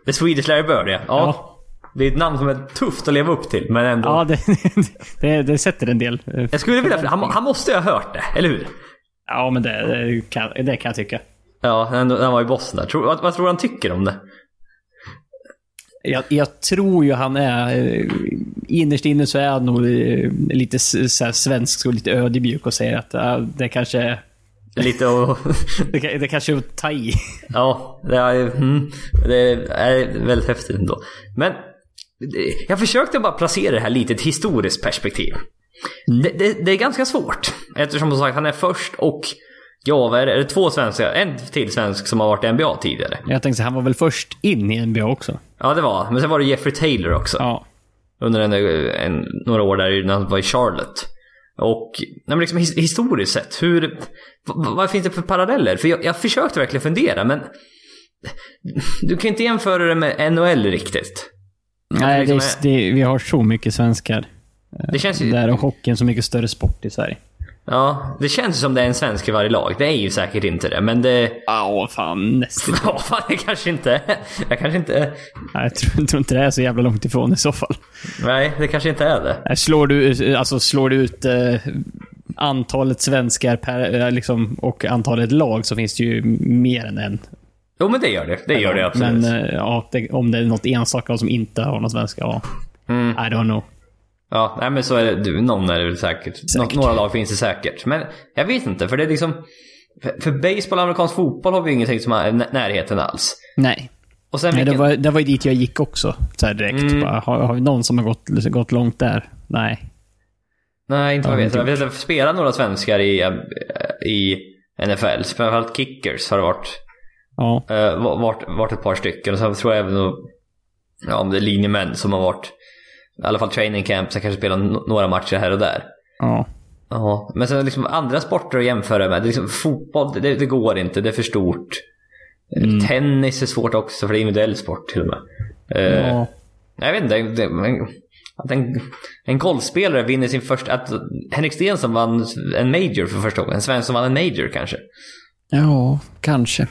The Swedish Larry Bird, ja. ja. Ja. Det är ett namn som är tufft att leva upp till, men ändå. Ja, det, det, det sätter en del. eh, Jag skulle vilja... Han, han måste ju ha hört det, eller hur? Ja, men det, det, kan, det kan jag tycka. Ja, han, han var i Boston där. Tror, vad, vad tror du han tycker om det? Jag, jag tror ju han är... eh, Innerst inne så är han nog eh, lite så svensk och lite ödmjuk och säger att ja, det kanske... Lite och... Det, det kanske är att ta i. Ja, det är, mm, det är väldigt häftigt ändå. Men jag försökte bara placera det här lite i ett historiskt perspektiv. Det, det, det är ganska svårt. Eftersom som sagt han är först och ja, vad är det? Är det två svenskar? En till svensk som har varit i NBA tidigare. Jag tänkte han var väl först in i NBA också? Ja, det var Men sen var det Jeffrey Taylor också. Ja. Under en, en, några år där när han var i Charlotte. Och nej, men liksom his, historiskt sett, hur... Vad, vad finns det för paralleller? För jag, jag försökte verkligen fundera, men... Du kan inte jämföra det med NHL riktigt. Nej, det, liksom är- det, vi har så mycket svenskar. Det känns ju... Där och hockeyn så mycket större sport i Sverige. Ja, det känns som det är en svensk i varje lag. Det är ju säkert inte det, men det... Ja, fan nästan. Ja, fan det kanske inte... Jag kanske inte... Nej, Jag tror, tror inte det är så jävla långt ifrån i så fall. Nej, det kanske inte är det. Nej, Slår du, alltså, slår du ut eh, antalet svenskar per, eh, liksom, och antalet lag så finns det ju mer än en. Jo, men det gör det. Det gör det absolut. Men eh, ja, det, om det är något enstaka som inte har någon svenska, ja. Mm. I don't know. Ja, nej men så är det. Någon är det väl säkert. Säkert. några lag finns det säkert. Men jag vet inte, för det är liksom... För, baseball och amerikansk fotboll har vi ju ingenting som är nä- närheten alls. Nej. Och sen Nej, det, var, det var ju dit jag gick också. Så här direkt. Mm. Bara, har, har vi någon som har gått, gått långt där? Nej. Nej, inte vad jag Ja, vet. Jag vet att det spelar några svenskar i, äh, i NFL. Framförallt kickers har det varit. Ja. Uh, varit, varit ett par stycken. Och sen tror jag även att, ja, om det är linjemän som har varit i alla fall training camp, sen kanske spelar no- några matcher här och där. Ja. Ja, men sen liksom andra sporter att jämföra med. Det liksom, fotboll, det, det går inte. Det är för stort. Mm. Tennis är svårt också, för det är individuell sport till och med. Eh, ja. Jag vet inte. Det, men, att en, en golfspelare vinner sin första... Att Henrik Stenson vann en major för första gången. En svensk som vann en major kanske. Ja, kanske.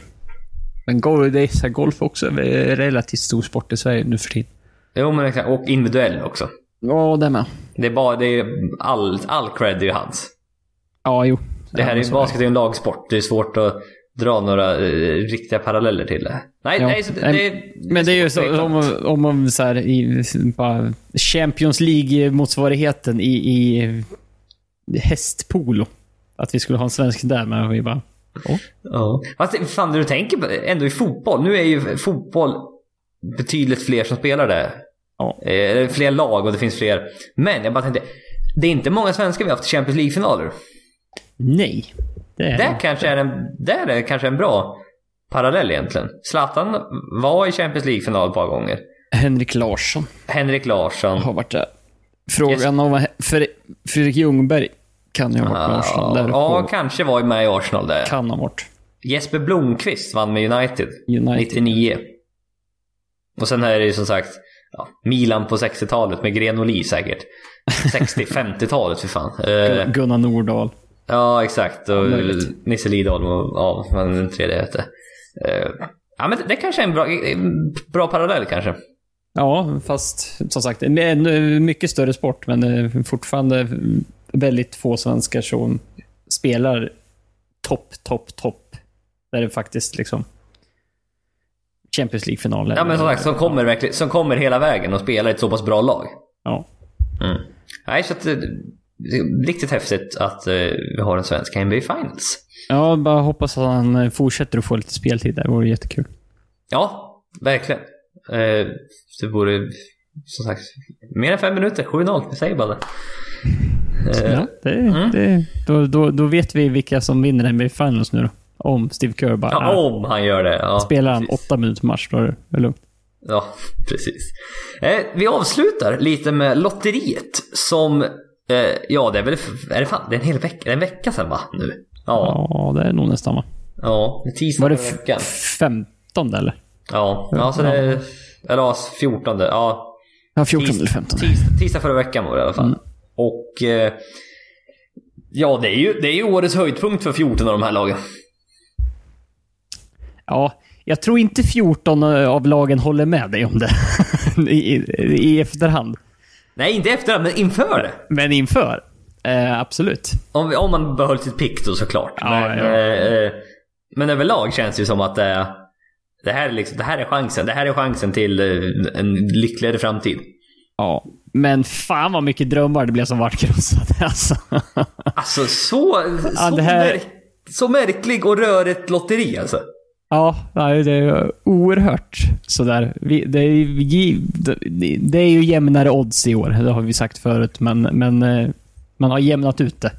Men golf, det är golf också är relativt stor sport i Sverige nu för tiden. Jo, men exakt. Och individuell också. Ja, det med. Det är bara... Det är all, all cred är ju hans. Ja, jo. Det här ja, är, basket är ju en lagsport. Det är svårt att dra några eh, riktiga paralleller till det. Nej, Ja. nej så det, det, Men det är ju så, om, man- om man så här, i bara Champions League-motsvarigheten i, i hästpolo. Att vi skulle ha en svensk där, men vi bara... Oh. Ja. Fast fan, du tänker på ändå i fotboll. Nu är ju fotboll betydligt fler som spelar det. Ja. Eh, fler lag och det finns fler. Men jag bara tänkte, det är inte många svenskar vi har haft i Champions League-finaler. Nej. Det är Där kanske är en, där är kanske en bra parallell egentligen. Zlatan var i Champions League-final ett par gånger. Henrik Larsson Henrik Larsson. har varit där. Frågan om Fredrik Ljungberg kan ju ha varit med Arsenal. Där ja, på- kanske var med i Arsenal där. kan ha varit. Jesper Blomqvist vann med United, United. 99. Och sen är det ju som sagt ja, Milan på 60-talet med Grenoli säkert. 60-50-talet för fan. Eh, Gunnar Nordahl. ja, exakt. Och möjligt. Nisse Lidholm och ja, vad den tredje hette. Eh, ja, men det, kanske är en bra, en bra parallell kanske. Ja, fast som sagt, en mycket större sport, men är fortfarande väldigt få svenskar som spelar topp, topp, topp. Där det faktiskt liksom Champions League-finaler. Ja, men som sagt, som kommer, verkligen, som kommer hela vägen och spelar ett så pass bra lag. Ja. Mm. Nej, så att är riktigt häftigt att eh, vi har en svensk NBA Finals. ja, bara hoppas att han fortsätter att få lite speltid där. Det vore jättekul. Ja, verkligen. Eh, det vore som sagt mer än fem minuter. 7-0, jag säger bara det. Eh, Ja, det, Mm. det, då, då, då vet vi vilka som vinner NBA Finals nu då. Om Steve Kerr bara... ja, om han gör det. Ja, spelar han precis. åtta minuter match, då är det lugnt. Ja, precis. Eh, vi avslutar lite med lotteriet som, eh, ja det är väl, är det fan, det är en hel vecka, en vecka sedan va? Nu? Ja, Ja, det är nog nästan va? ja, tisdag Var det veckan. 15 eller? Ja, ja så det är, eller ja, 14, ja. Ja, 14 Tis- eller 15. Tisdag, tisdag förra veckan var det i alla fall. Mm. Och eh, ja, det är, ju, det är ju årets höjdpunkt för 14 av de här lagen. Ja, jag tror inte 14 av lagen håller med dig om det. I, i, efterhand. Nej, inte efter men inför det. Men inför? Eh, absolut. Om, om man behöll sitt pick då såklart. Ja, men, ja. eh, eh, men överlag känns det ju som att eh, det, här är liksom, det här är chansen. Det här är chansen till eh, en lyckligare framtid. Ja. Men fan vad mycket drömmar det blev som vart krossade alltså. Alltså så, så, det här- märk, så märklig och rörigt lotteri alltså. Ja, det är oerhört sådär. Vi, det, är, det- är ju jämnare odds i år, det har vi sagt förut, men, men eh, man har jämnat ut det.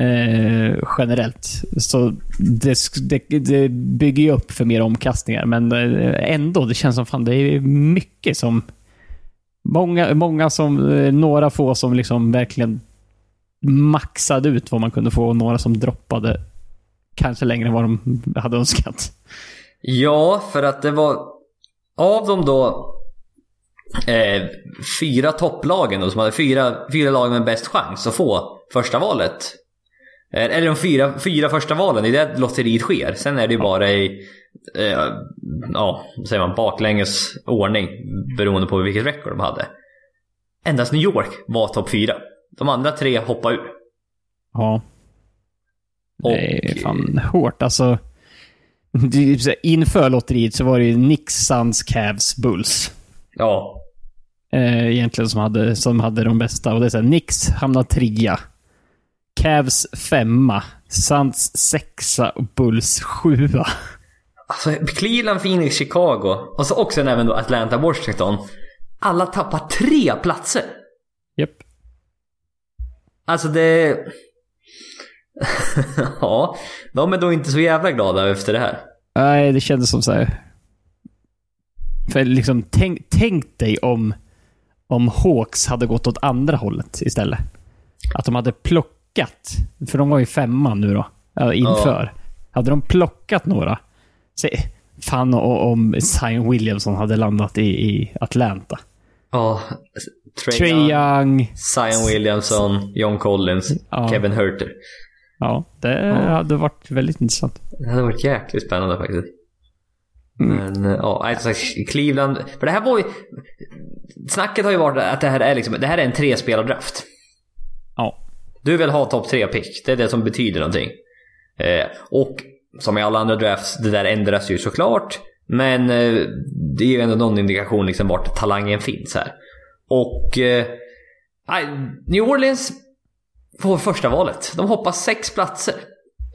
Eh, generellt. Så det, det, det bygger ju upp för mer omkastningar, men eh, ändå, det känns som fan det är mycket som... Många, många som, eh, några få som liksom verkligen maxade ut vad man kunde få och några som droppade kanske längre än vad de hade önskat. Ja, för att det var av de då eh, fyra topplagen då, som hade fyra, fyra lag med bäst chans att få första valet. Eh, eller de fyra, fyra första valen, det är där lotteriet sker. Sen är det ju bara i eh, ja, säger man, baklänges ordning beroende på vilket record de hade. Endast New York var topp fyra. De andra tre hoppade ur. Ja. Och, Det är fan hårt. Alltså, inför lotteriet så var det ju Knicks, Suns, Cavs, Bulls. ja, Eh, egentligen som hade, som hade de bästa. Och det är så här, Knicks hamnade trea. Cavs femma. Suns sexa och Bulls sjua. Alltså Cleveland, Phoenix, Chicago och så också även då Atlanta, Washington. Alla tappar tre platser. Japp. Alltså det... ja, de är då inte så jävla glada efter det här. Nej, det kändes som så här. För liksom, tänk, tänk dig om, om Hawks hade gått åt andra hållet istället. Att de hade plockat, för de var ju femma nu då, ja, inför. Hade de plockat några, se, fan om Zion Williamson hade landat i, i Atlanta. Ja, Trae Young, Young, Zion Williamson, John Collins, Ja. Kevin Herter. Ja, det hade varit väldigt intressant. Det hade varit jäkligt spännande faktiskt. Mm. Men eh, ja, som sagt, Cleveland. För det här var ju... Snacket har ju varit att det här är liksom, det här är en trespelardraft. Ja. Du vill ha topp tre pick. Det är det som betyder någonting. Eh, och som i alla andra drafts, det där ändras ju såklart. Men eh, det är ju ändå någon indikation liksom vart talangen finns här. Och... Eh, New Orleans får första valet. De hoppar sex platser.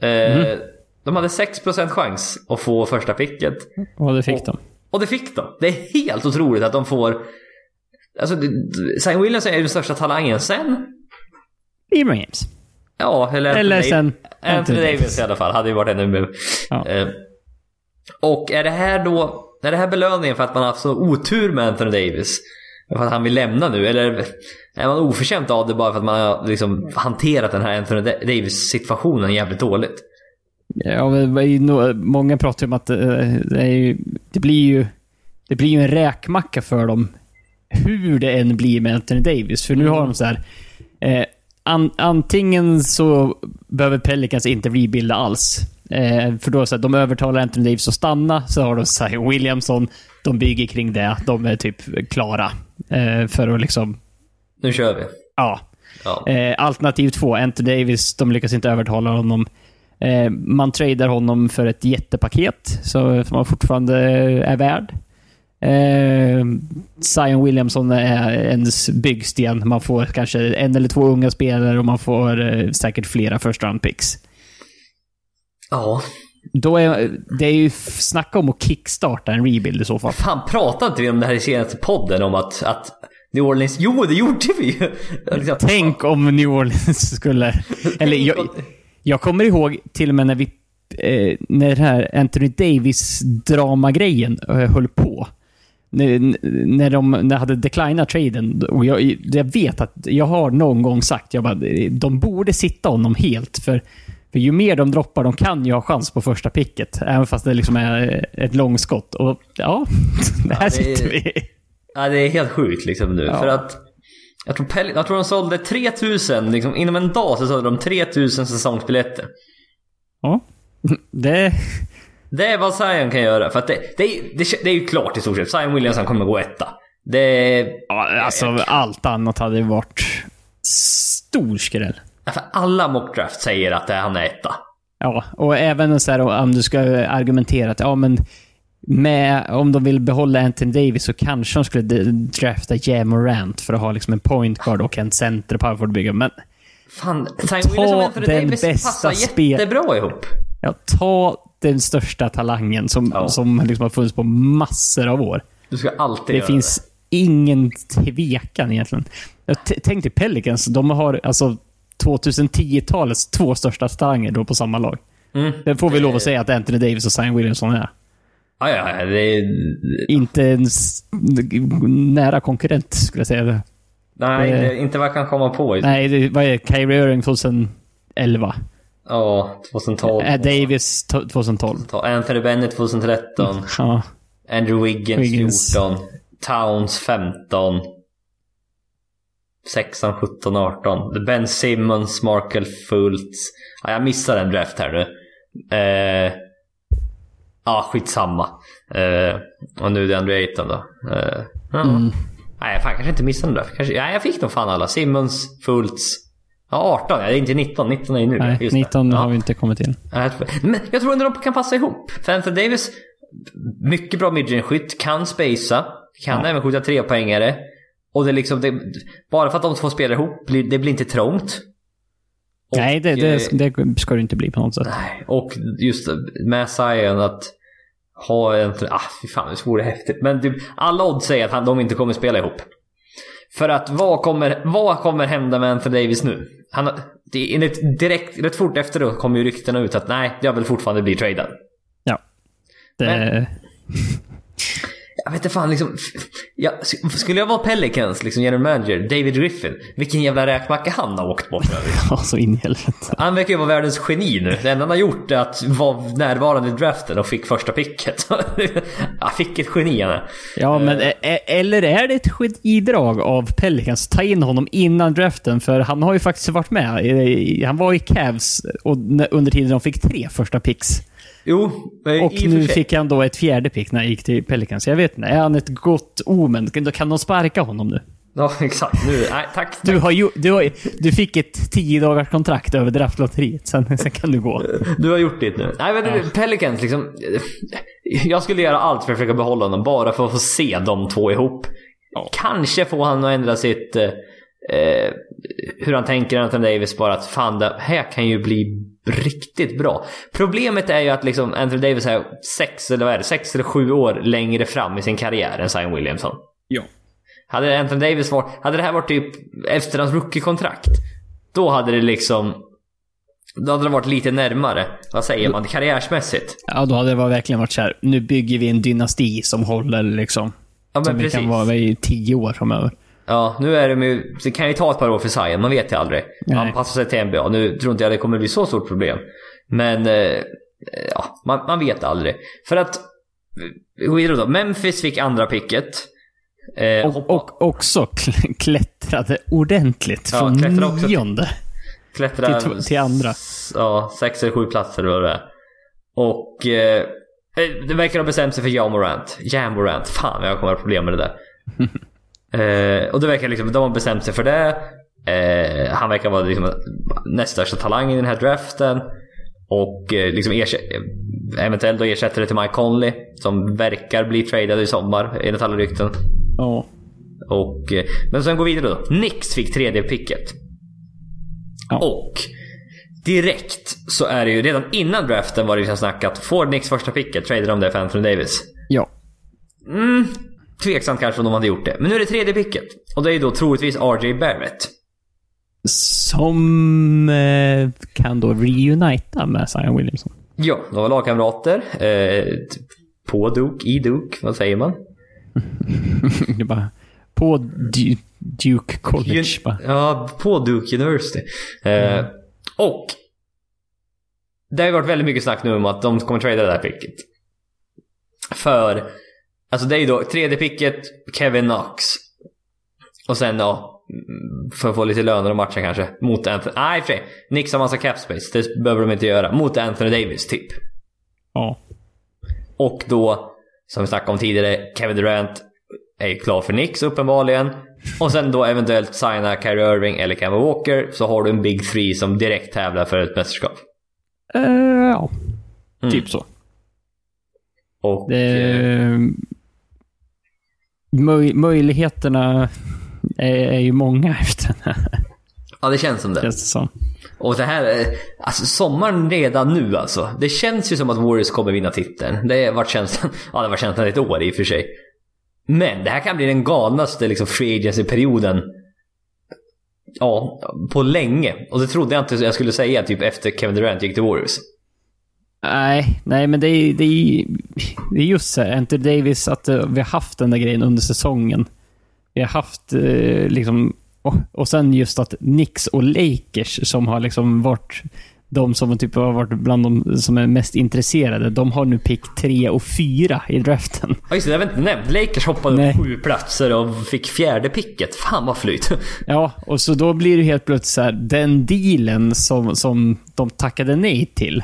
Eh, De hade 6% chans att få första picket. Och det fick de. Och det fick de. Det är helt otroligt att de får... Alltså, Zion Williams är ju den största talangen. Sen... LeBron James. Ja, eller... Anthony Eller sen Anthony Davis i alla fall. Hade ju varit ännu mer... Ja. Eh, och är det här då... Är det här belöningen för att man har haft så otur med Anthony Davis? För att han vill lämna nu? Eller är man oförtjänt av det bara för att man har liksom hanterat den här Anthony Davis-situationen jävligt dåligt? Ja, men många pratar ju om att eh, det, är ju, det blir ju det blir ju en räkmacka för dem hur det än blir med Anthony Davis. För nu har de så här. Eh, an, antingen så behöver Pelicans inte rebuilda alls. Eh, för då så här, de övertalar Anthony Davis att stanna, så har de Zion Williamson. De bygger kring det. De är typ klara. Eh, för att liksom, Nu kör vi. ja. Ja. Eh, alternativ två, Anthony Davis, de lyckas inte övertala honom. Eh, man tradar honom för ett jättepaket så, som han fortfarande är värd. Eh, Zion Williamson är ens byggsten. Man får kanske en eller två unga spelare och man får eh, säkert flera första round picks. Ja. Då är, det är ju snacka om att kickstarta en rebuild i så fall. Fan, pratade inte vi om det här i senaste podden? Om att, att New Orleans... Jo, det gjorde vi ju! Liksom, Tänk om New Orleans skulle... Eller jag, jag kommer ihåg till och med när vi... Eh, när det här Anthony Davis-dramagrejen eh, höll på. när, när de när hade declinat traden, och jag, jag vet att jag har någon gång sagt, jag bara, de borde sitta honom helt. För, för ju mer de droppar, de kan ju ha chans på första picket. Även fast det liksom är ett långskott. Och ja, det är- sitter vi. Ja, det är helt sjukt liksom nu. Ja. För att jag tror, Pel- jag tror de sålde 3000, liksom, inom en dag så sålde de 3000 säsongsbiljetter. Ja. Det, Det är vad Zion kan göra. För att det, det, är, det, det är ju klart i stort sett. Zion Williamson kommer gå etta. Det ja, alltså, allt annat hade ju varit stor skräll. För alla mockdraft säger att det, han är etta. Ja, och även så här, om du ska argumentera att ja, men med, om de vill behålla Anthony Davis så kanske de skulle drafta Jamorant för att ha liksom en point guard och en center power forward bygga. Men Fan, Zion Ta och Anthony den Davis bästa passar spel- jättebra ihop. ja, ta den största talangen som, Ja. som liksom har funnits på massor av år. Du ska alltid Det göra finns ingen tvekan egentligen. Jag tänk dig Pelicans, de har alltså 2010-talets två största talanger då på samma lag. det. Mm. Det får vi lov att säga att Anthony Davis och Zion Williamson är. Ja, ja, det är... Inte ens nära konkurrent, skulle jag säga. Nej, Det- inte, vad jag kan komma på. Nej, det, vad är Kyrie Irving 2011? Ja, 2012. Äh, Davis to- 2012. Anthony Bennett 2013. Ja. Andrew Wiggins, Wiggins. 14. Towns 15. 16, 17, 18. Ben Simmons, Markel Fultz. Ja, jag missade en draft här nu. Eh, ja, skitsamma. Eh, och nu är det Andrew Ayton då. Eh, ja. Mm. Nej, fan kanske inte missade en draft. Kanske, ja, jag fick nog fan alla. Simmons, Fultz. Ja, 18. Ja, det är inte 19. 19 är ju nu. Nej, Just det. 19 ja. har vi inte kommit in. Ja, Men jag tror ändå de kan passa ihop. För Anthony Davis, mycket bra midrange-skytt, kan spacea, kan Ja. även skjuta trepoängare. Och det är liksom, det, bara för att de två spelar ihop, det blir inte trångt. Och, Nej, det, eh, det, det ska det inte bli på något sätt. nej, och just med Zion att ha en... Ah, fy fan, det vore häftigt. Men typ, alla odds säger att han, de inte kommer spela ihop. För att vad kommer, vad kommer hända med Anthony Davis nu? Han, det enligt- direkt, rätt fort efter då kom ju ryktena ut att nej, jag vill fortfarande bli tradad. Ja. Det, Men- Jag vet inte fan liksom. Jag, skulle jag vara Pelicans liksom general manager, David Griffin. Vilken jävla räkmacka han har åkt bort över. ja, så in i helvete. Han verkar ju vara världens geni nu. Det enda han har gjort är att vara närvarande i draften och fick första picket. Jag fick ett geni han är. Ja, men eller är det ett genidrag av Pelicans? Ta in honom innan draften, för han har ju faktiskt varit med. Han var i Cavs och under tiden de fick tre första picks. Jo, Och och nu fick han då ett fjärde pick när han gick till Pelicans. Jag vet inte, är han ett gott omen? Kan- Kan de sparka honom nu? Ja, exakt. Nu, nej, tack. Du, har ju, du, har, du fick ett tio dagars kontrakt över draftlotteriet, sen, sen kan du gå. Du har gjort ditt nu. Nej men Ja. Pelicans liksom. Jag skulle göra allt för att försöka behålla honom bara för att få se de två ihop. Ja. Kanske få han att ändra sitt... Eh, eh, hur han tänker Anthony Davis bara att fan det här kan ju bli riktigt bra. Problemet är ju att liksom Anthony Davis är sex eller vad är det, sex eller sju år längre fram i sin karriär än Zion Williamson. Ja. Hade Anthony Davis varit, hade det här varit typ efter hans rookie-kontrakt. Då hade det liksom... Då hade det varit lite närmare, vad säger man, karriärsmässigt. Ja, då hade det verkligen varit så här. nu bygger vi en dynasti som håller liksom. Ja som men vi precis. kan vara i tio år framöver. Ja, nu är det ju, det kan ju ta ett par år för Zion, man vet ju aldrig. Nej. Anpassa sig till NBA. Nu tror inte jag det kommer bli så stort problem. Men, eh, ja, man, man vet aldrig. För att, gå vidare då. Memphis fick andra picket. Eh, Och, och också kl- klättrade ordentligt. Ja, från klättrade till- nionde. till tw- till andra. Ja, sex eller sju platser vad det. Och... Eh, det verkar ha bestämt sig för Jan Morant. Jan Morant. Fan, jag kommer ha problem med det där. eh, och det verkar liksom, de har bestämt sig för det. Eh, han verkar vara liksom näst största talangen i den här draften. Och eh, liksom eventuellt då ersättare till Mike Conley. Som verkar bli tradad i sommar enligt alla rykten. Ja. Och, eh, men sen går vi vidare då. Knicks fick tredje picket. Ja. Och direkt så är det ju redan innan draften var det liksom snackat. Får Knicks första picket, tradar de det för Anthony Davis? Ja. Mm, tveksamt kanske om de hade gjort det. Men nu är det tredje picket. Och det är då troligtvis RJ Barrett. Som eh, kan då reunita med Zion Williamson. Ja, de var lagkamrater. Eh, på Duke, i Duke, vad säger man? det bara, på Du- Duke College. Bara. Ja, på Duke University. Eh, och det har ju varit väldigt mycket snack nu om att de kommer trada det här picket. För, alltså det är ju då tredje picket, Kevin Knox. Och sen då, för att få lite löner och matcha kanske, mot Anthony... Nej, för sig. Knicks har massa cap space, det behöver de inte göra. Mot Anthony Davis, typ. Ja. Och då, som vi snackade om tidigare, Kevin Durant är klar för Knicks uppenbarligen. Och sen då eventuellt signa Kyrie Irving eller Kemba Walker. Så har du en Big Three som direkt tävlar för ett mästerskap. Eh, ja, Mm. typ så. Och... Det, eh, möj, möjligheterna är, är ju många efter den här, Ja, det känns som det. känns det som. Och det här, eh, alltså sommaren redan nu alltså. Det känns ju som att Warriors kommer vinna titeln. Det har varit känslan, ja det varit känslan ett år i och för sig. Men det här kan bli den galnaste liksom free agency-perioden. Ja, på länge. Och det trodde jag inte jag skulle säga typ efter Kevin Durant gick till Warriors. Nej, nej men det är, det är, det är just så här, Anthony Davis, att eh, vi har haft den där grejen under säsongen. Vi har haft eh, liksom, och, och sen just att Knicks och Lakers som har liksom varit de som typ har varit bland de som är mest intresserade, de har nu pick 3 och 4 i draften. Ja just det, det har vi inte nämnt. Lakers hoppade Nej. upp sju platser och fick fjärde picket. Fan vad flyt. Ja, och så då blir det helt plötsligt så här, den dealen som, som de tackade nej till.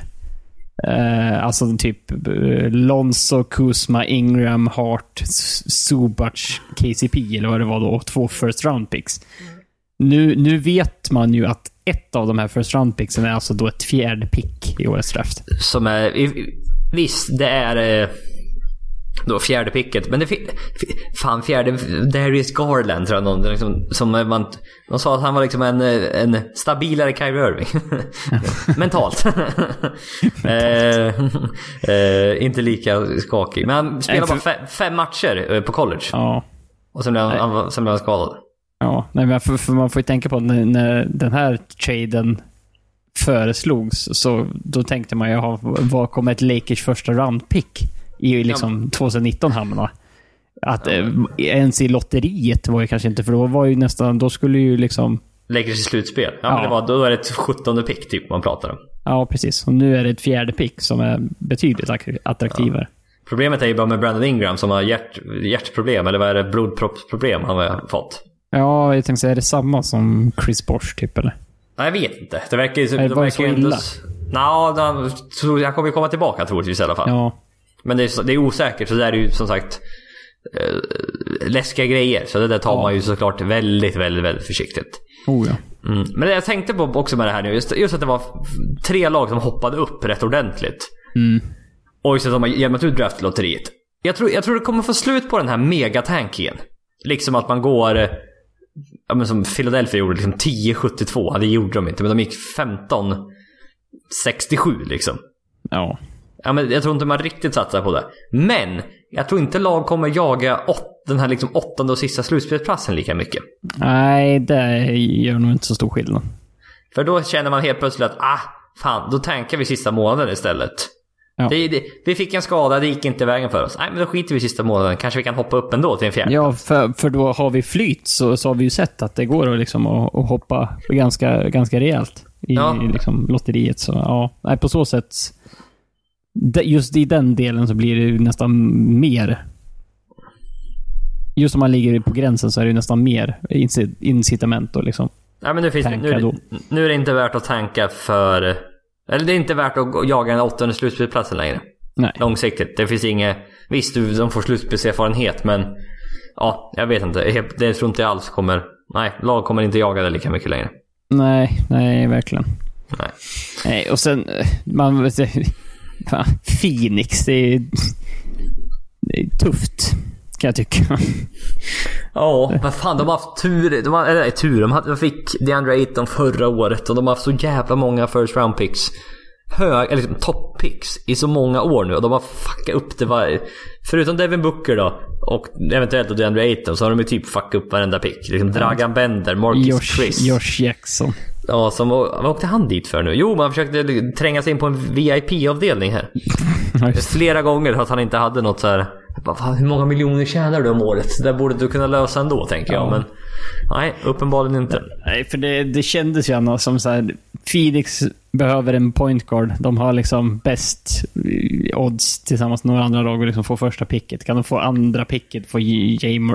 Eh, alltså typ eh, Lonzo, Kuzma, Ingram, Hart, Subac, KCP eller vad det var då, två first round picks. Nu, nu vet man ju att ett av de här first round picksen är alltså då ett fjärde pick i årets draft. Som är... Visst, det är... Eh, då fjärde picket. Men det Fan, fjärde... Darius Garland tror jag någon, liksom, som man... De sa att han var liksom en, en stabilare Kyrie Irving. Mentalt. eh, eh, inte lika skakig. Men han spelade bara fem, fem matcher eh, på college. Ja. Och sen blev han, han, sen blev han skadad. Ja, nej, men för, för man får ju tänka på när, när den här traden föreslogs, så då tänkte man ju, vad kommer ett Lakers första round pick i liksom 2019 hamna? Att eh, ens i lotteriet var ju kanske inte, för då var ju nästan, då skulle ju liksom, Lakers i slutspel. Ja, Ja. Det var, då är det ett 17 pick typ man pratar om. ja precis. Och nu är det ett fjärde pick som är betydligt att- attraktivare. Problemet är ju bara med Brandon Ingram som har hjärt, hjärtproblem, eller vad är det? Blodproppsproblem han har fått. Ja, jag tänkte säga, är det samma som Chris Bosh typ eller? Nej, jag vet inte. Det verkar ju... De var det verkar så ju illa? s- Nja, de han kommer komma tillbaka troligtvis i alla fall. Ja, Men det är, det är osäkert, så det är ju som sagt eh, läskiga grejer. Så det där tar Ja. man ju såklart väldigt, väldigt, väldigt försiktigt. oh ja. Mm. Men det jag tänkte på också med det här nu, just, just att det var tre lag som hoppade upp rätt ordentligt. Mm. Och just att de har jämnat ut draftlotteriet. Jag tror, jag tror det kommer få slut på den här megatankingen. Liksom att man går... Ja, men som Philadelphia gjorde, liksom 10-72. Ja, det gjorde de inte, men de gick 15-67 liksom. Ja. Ja, men jag tror inte man riktigt satsar på det. Men jag tror inte lag kommer jaga åt, den här liksom åttonde och sista slutspelsplatsen lika mycket. Nej, det gör nog inte så stor skillnad. För då känner man helt plötsligt att ah, fan, då tankar vi sista månaden istället. Ja. Det, det, vi fick en skada, det gick inte vägen för oss. Nej, men då skiter vi sista månaden. Kanske vi kan hoppa upp ändå till en fjärde. Ja, för, för då har vi flyt så, så har vi ju sett att det går att, liksom, att, att hoppa ganska, ganska rejält i Ja. liksom, lotteriet. Så ja, nej, på så sätt. Just i den delen så blir det ju nästan mer. Just om man ligger på gränsen så är det ju nästan mer inci- incitament och liksom. Nej, men nu, finns nu, nu är det inte värt att tanka för... Eller det är inte värt att jaga den åttonde slutspelsplatsen längre. Nej. Långsiktigt. Det finns inget... Visst, du, de får slutspelserfarenhet, men... Ja, jag vet inte. Det tror inte jag alls kommer... Nej, lag kommer inte jaga det lika mycket längre. Nej, nej, verkligen. Nej. Nej, och sen, eh, man fan, Phoenix, det är, det är tufft. Kan jag tycka. Ja, men fan de har haft tur. De har, eller nej, tur. De, hade, de fick DeAndre Ayton förra året och de har haft så jävla många first round picks. Hög, eller liksom top picks i så många år nu och de har fuckat upp det var, Förutom Devin Booker då och eventuellt DeAndre Ayton så har de ju typ fuckat upp varenda pick. Liksom Dragan Bender, Marcus Josh, Chris. Josh Jackson. Ja, som, vad åkte han dit för nu? Jo, man försökte tränga sig in på en VIP-avdelning här. Flera gånger att han inte hade något så här Bara, hur många miljoner tjänar du om året? Det där borde du kunna lösa ändå, tänker jag. Ja. Men nej, uppenbarligen inte. Nej, för det, det kändes ju ändå som så här. Phoenix behöver en point guard. De har liksom bäst eh, odds tillsammans med några andra lag och liksom få första picket. Kan de få andra picket få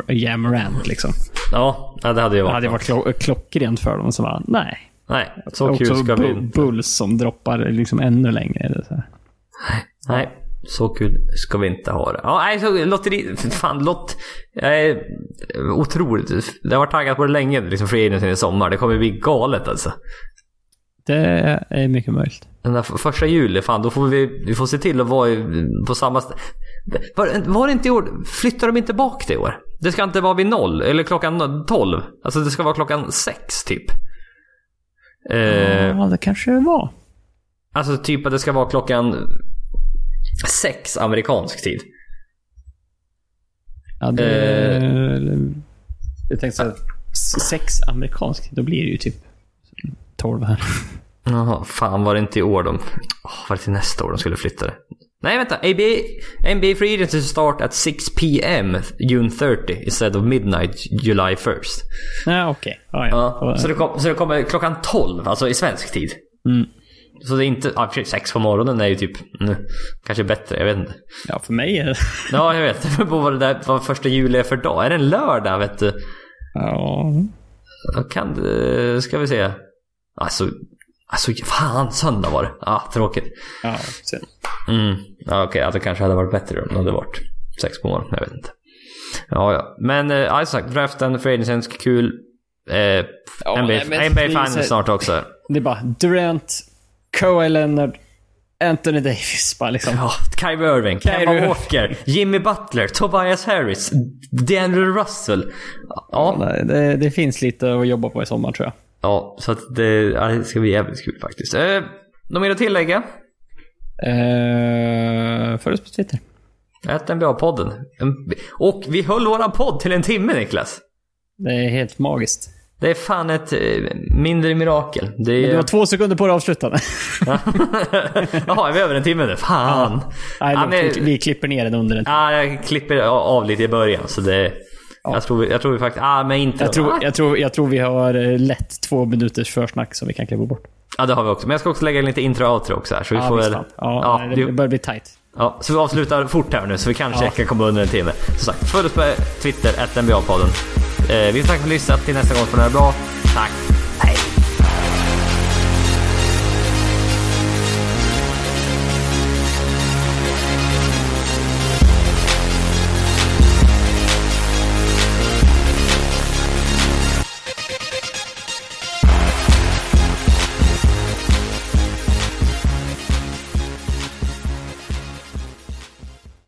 Jamorant liksom. Ja, det hade ju Det varit hade ju något. varit klo- klockrent för dem. Så bara, nej. Nej, så Också kul ska vi inte. Bulls som droppar liksom ännu längre. Så. Nej, så kul ska vi inte ha det. Ja, nej, så lotteri... Fan, lott... Jag är otroligt... Jag har varit taggad på det länge, liksom free agency i sommar. Det kommer bli galet alltså. Det är mycket möjligt. Den där första juli, fan då får vi, vi får se till att vara på samma st- var, var det inte i år? Flyttar de inte bak det i år? Det ska inte vara vid noll, eller klockan 12. Alltså det ska vara klockan 6 typ. Eh, Ja, det kanske det var. Alltså typ att det ska vara klockan 6 amerikansk tid. Ja, det, Eh. Jag tänkte såhär, sex amerikansk, då blir det ju typ 12 här. Jaha, fan var det inte i år de... Oh, var det till nästa år de skulle flytta det? Nej vänta, NBA, NBA Free Agency start at 6 PM June 30 instead of midnight July 1st. Nej, okej. Ja, ja. Ja, så, det kom, så det kommer klockan 12, alltså i svensk tid. Mm. Så det är inte... Ja, precis, sex på morgonen är ju typ... Mm, kanske bättre, jag vet inte. ja, för mig är det... Ja, jag vet. På vad det där vad första juli är för dag. Är det en lördag, vet du? Ja. Kan det... Ska vi se. Alltså... Alltså, fan, söndag var det. Ah, tråkigt. Ja, så. Mm. Ja, okej, ja, det kanske hade varit bättre om det hade varit sex på morgonen. Jag vet inte. Ja, ja. Men eh, sagt, draften för Agency kul. Eh, Ja, NBA, nej, NBA Finals snart också. Det är bara Durant, Kawhi Leonard, Anthony Davis. Bara liksom. Ja, Kyrie Irving, Kemba. Walker, Jimmy Butler, Tobias Harris, DeAndre Russell. Ja, Ja, det, det finns lite att jobba på i sommar tror jag. Ja så att det, ja, det ska bli jävligt kul faktiskt. Eh, något mer att tillägga? Uh, Följ oss på Twitter. Ät NBA-podden. En- Och vi höll våran podd till en timme Niklas. Det är helt magiskt. Det är fan ett eh, mindre mirakel. Det är... du har två sekunder på dig att avsluta. Jaha, är vi över en timme nu? Fan! Nej, Ja, lugnt, men- vi, klipper ner den under en Ja, jag klipper av lite i början så det... Jag, tror, vi- jag tror vi faktiskt... Ah, men inte... Jag tror, ah, jag, tror, jag tror vi har eh, lätt två minuters försnack som vi kan klippa bort. Ja, det har vi också. Men jag ska också lägga in lite intro och outro också här. Så vi Ja, får väl... Ja, Ja, nej, det börjar bli tight. Ja, så vi avslutar fort här nu så vi kanske Ja. kan komma under en timme. Som sagt, följ oss på Twitter, NBA-podden. Eh, vi får tacka för att ni lyssnat. Till nästa gång får ni ha det bra. Tack!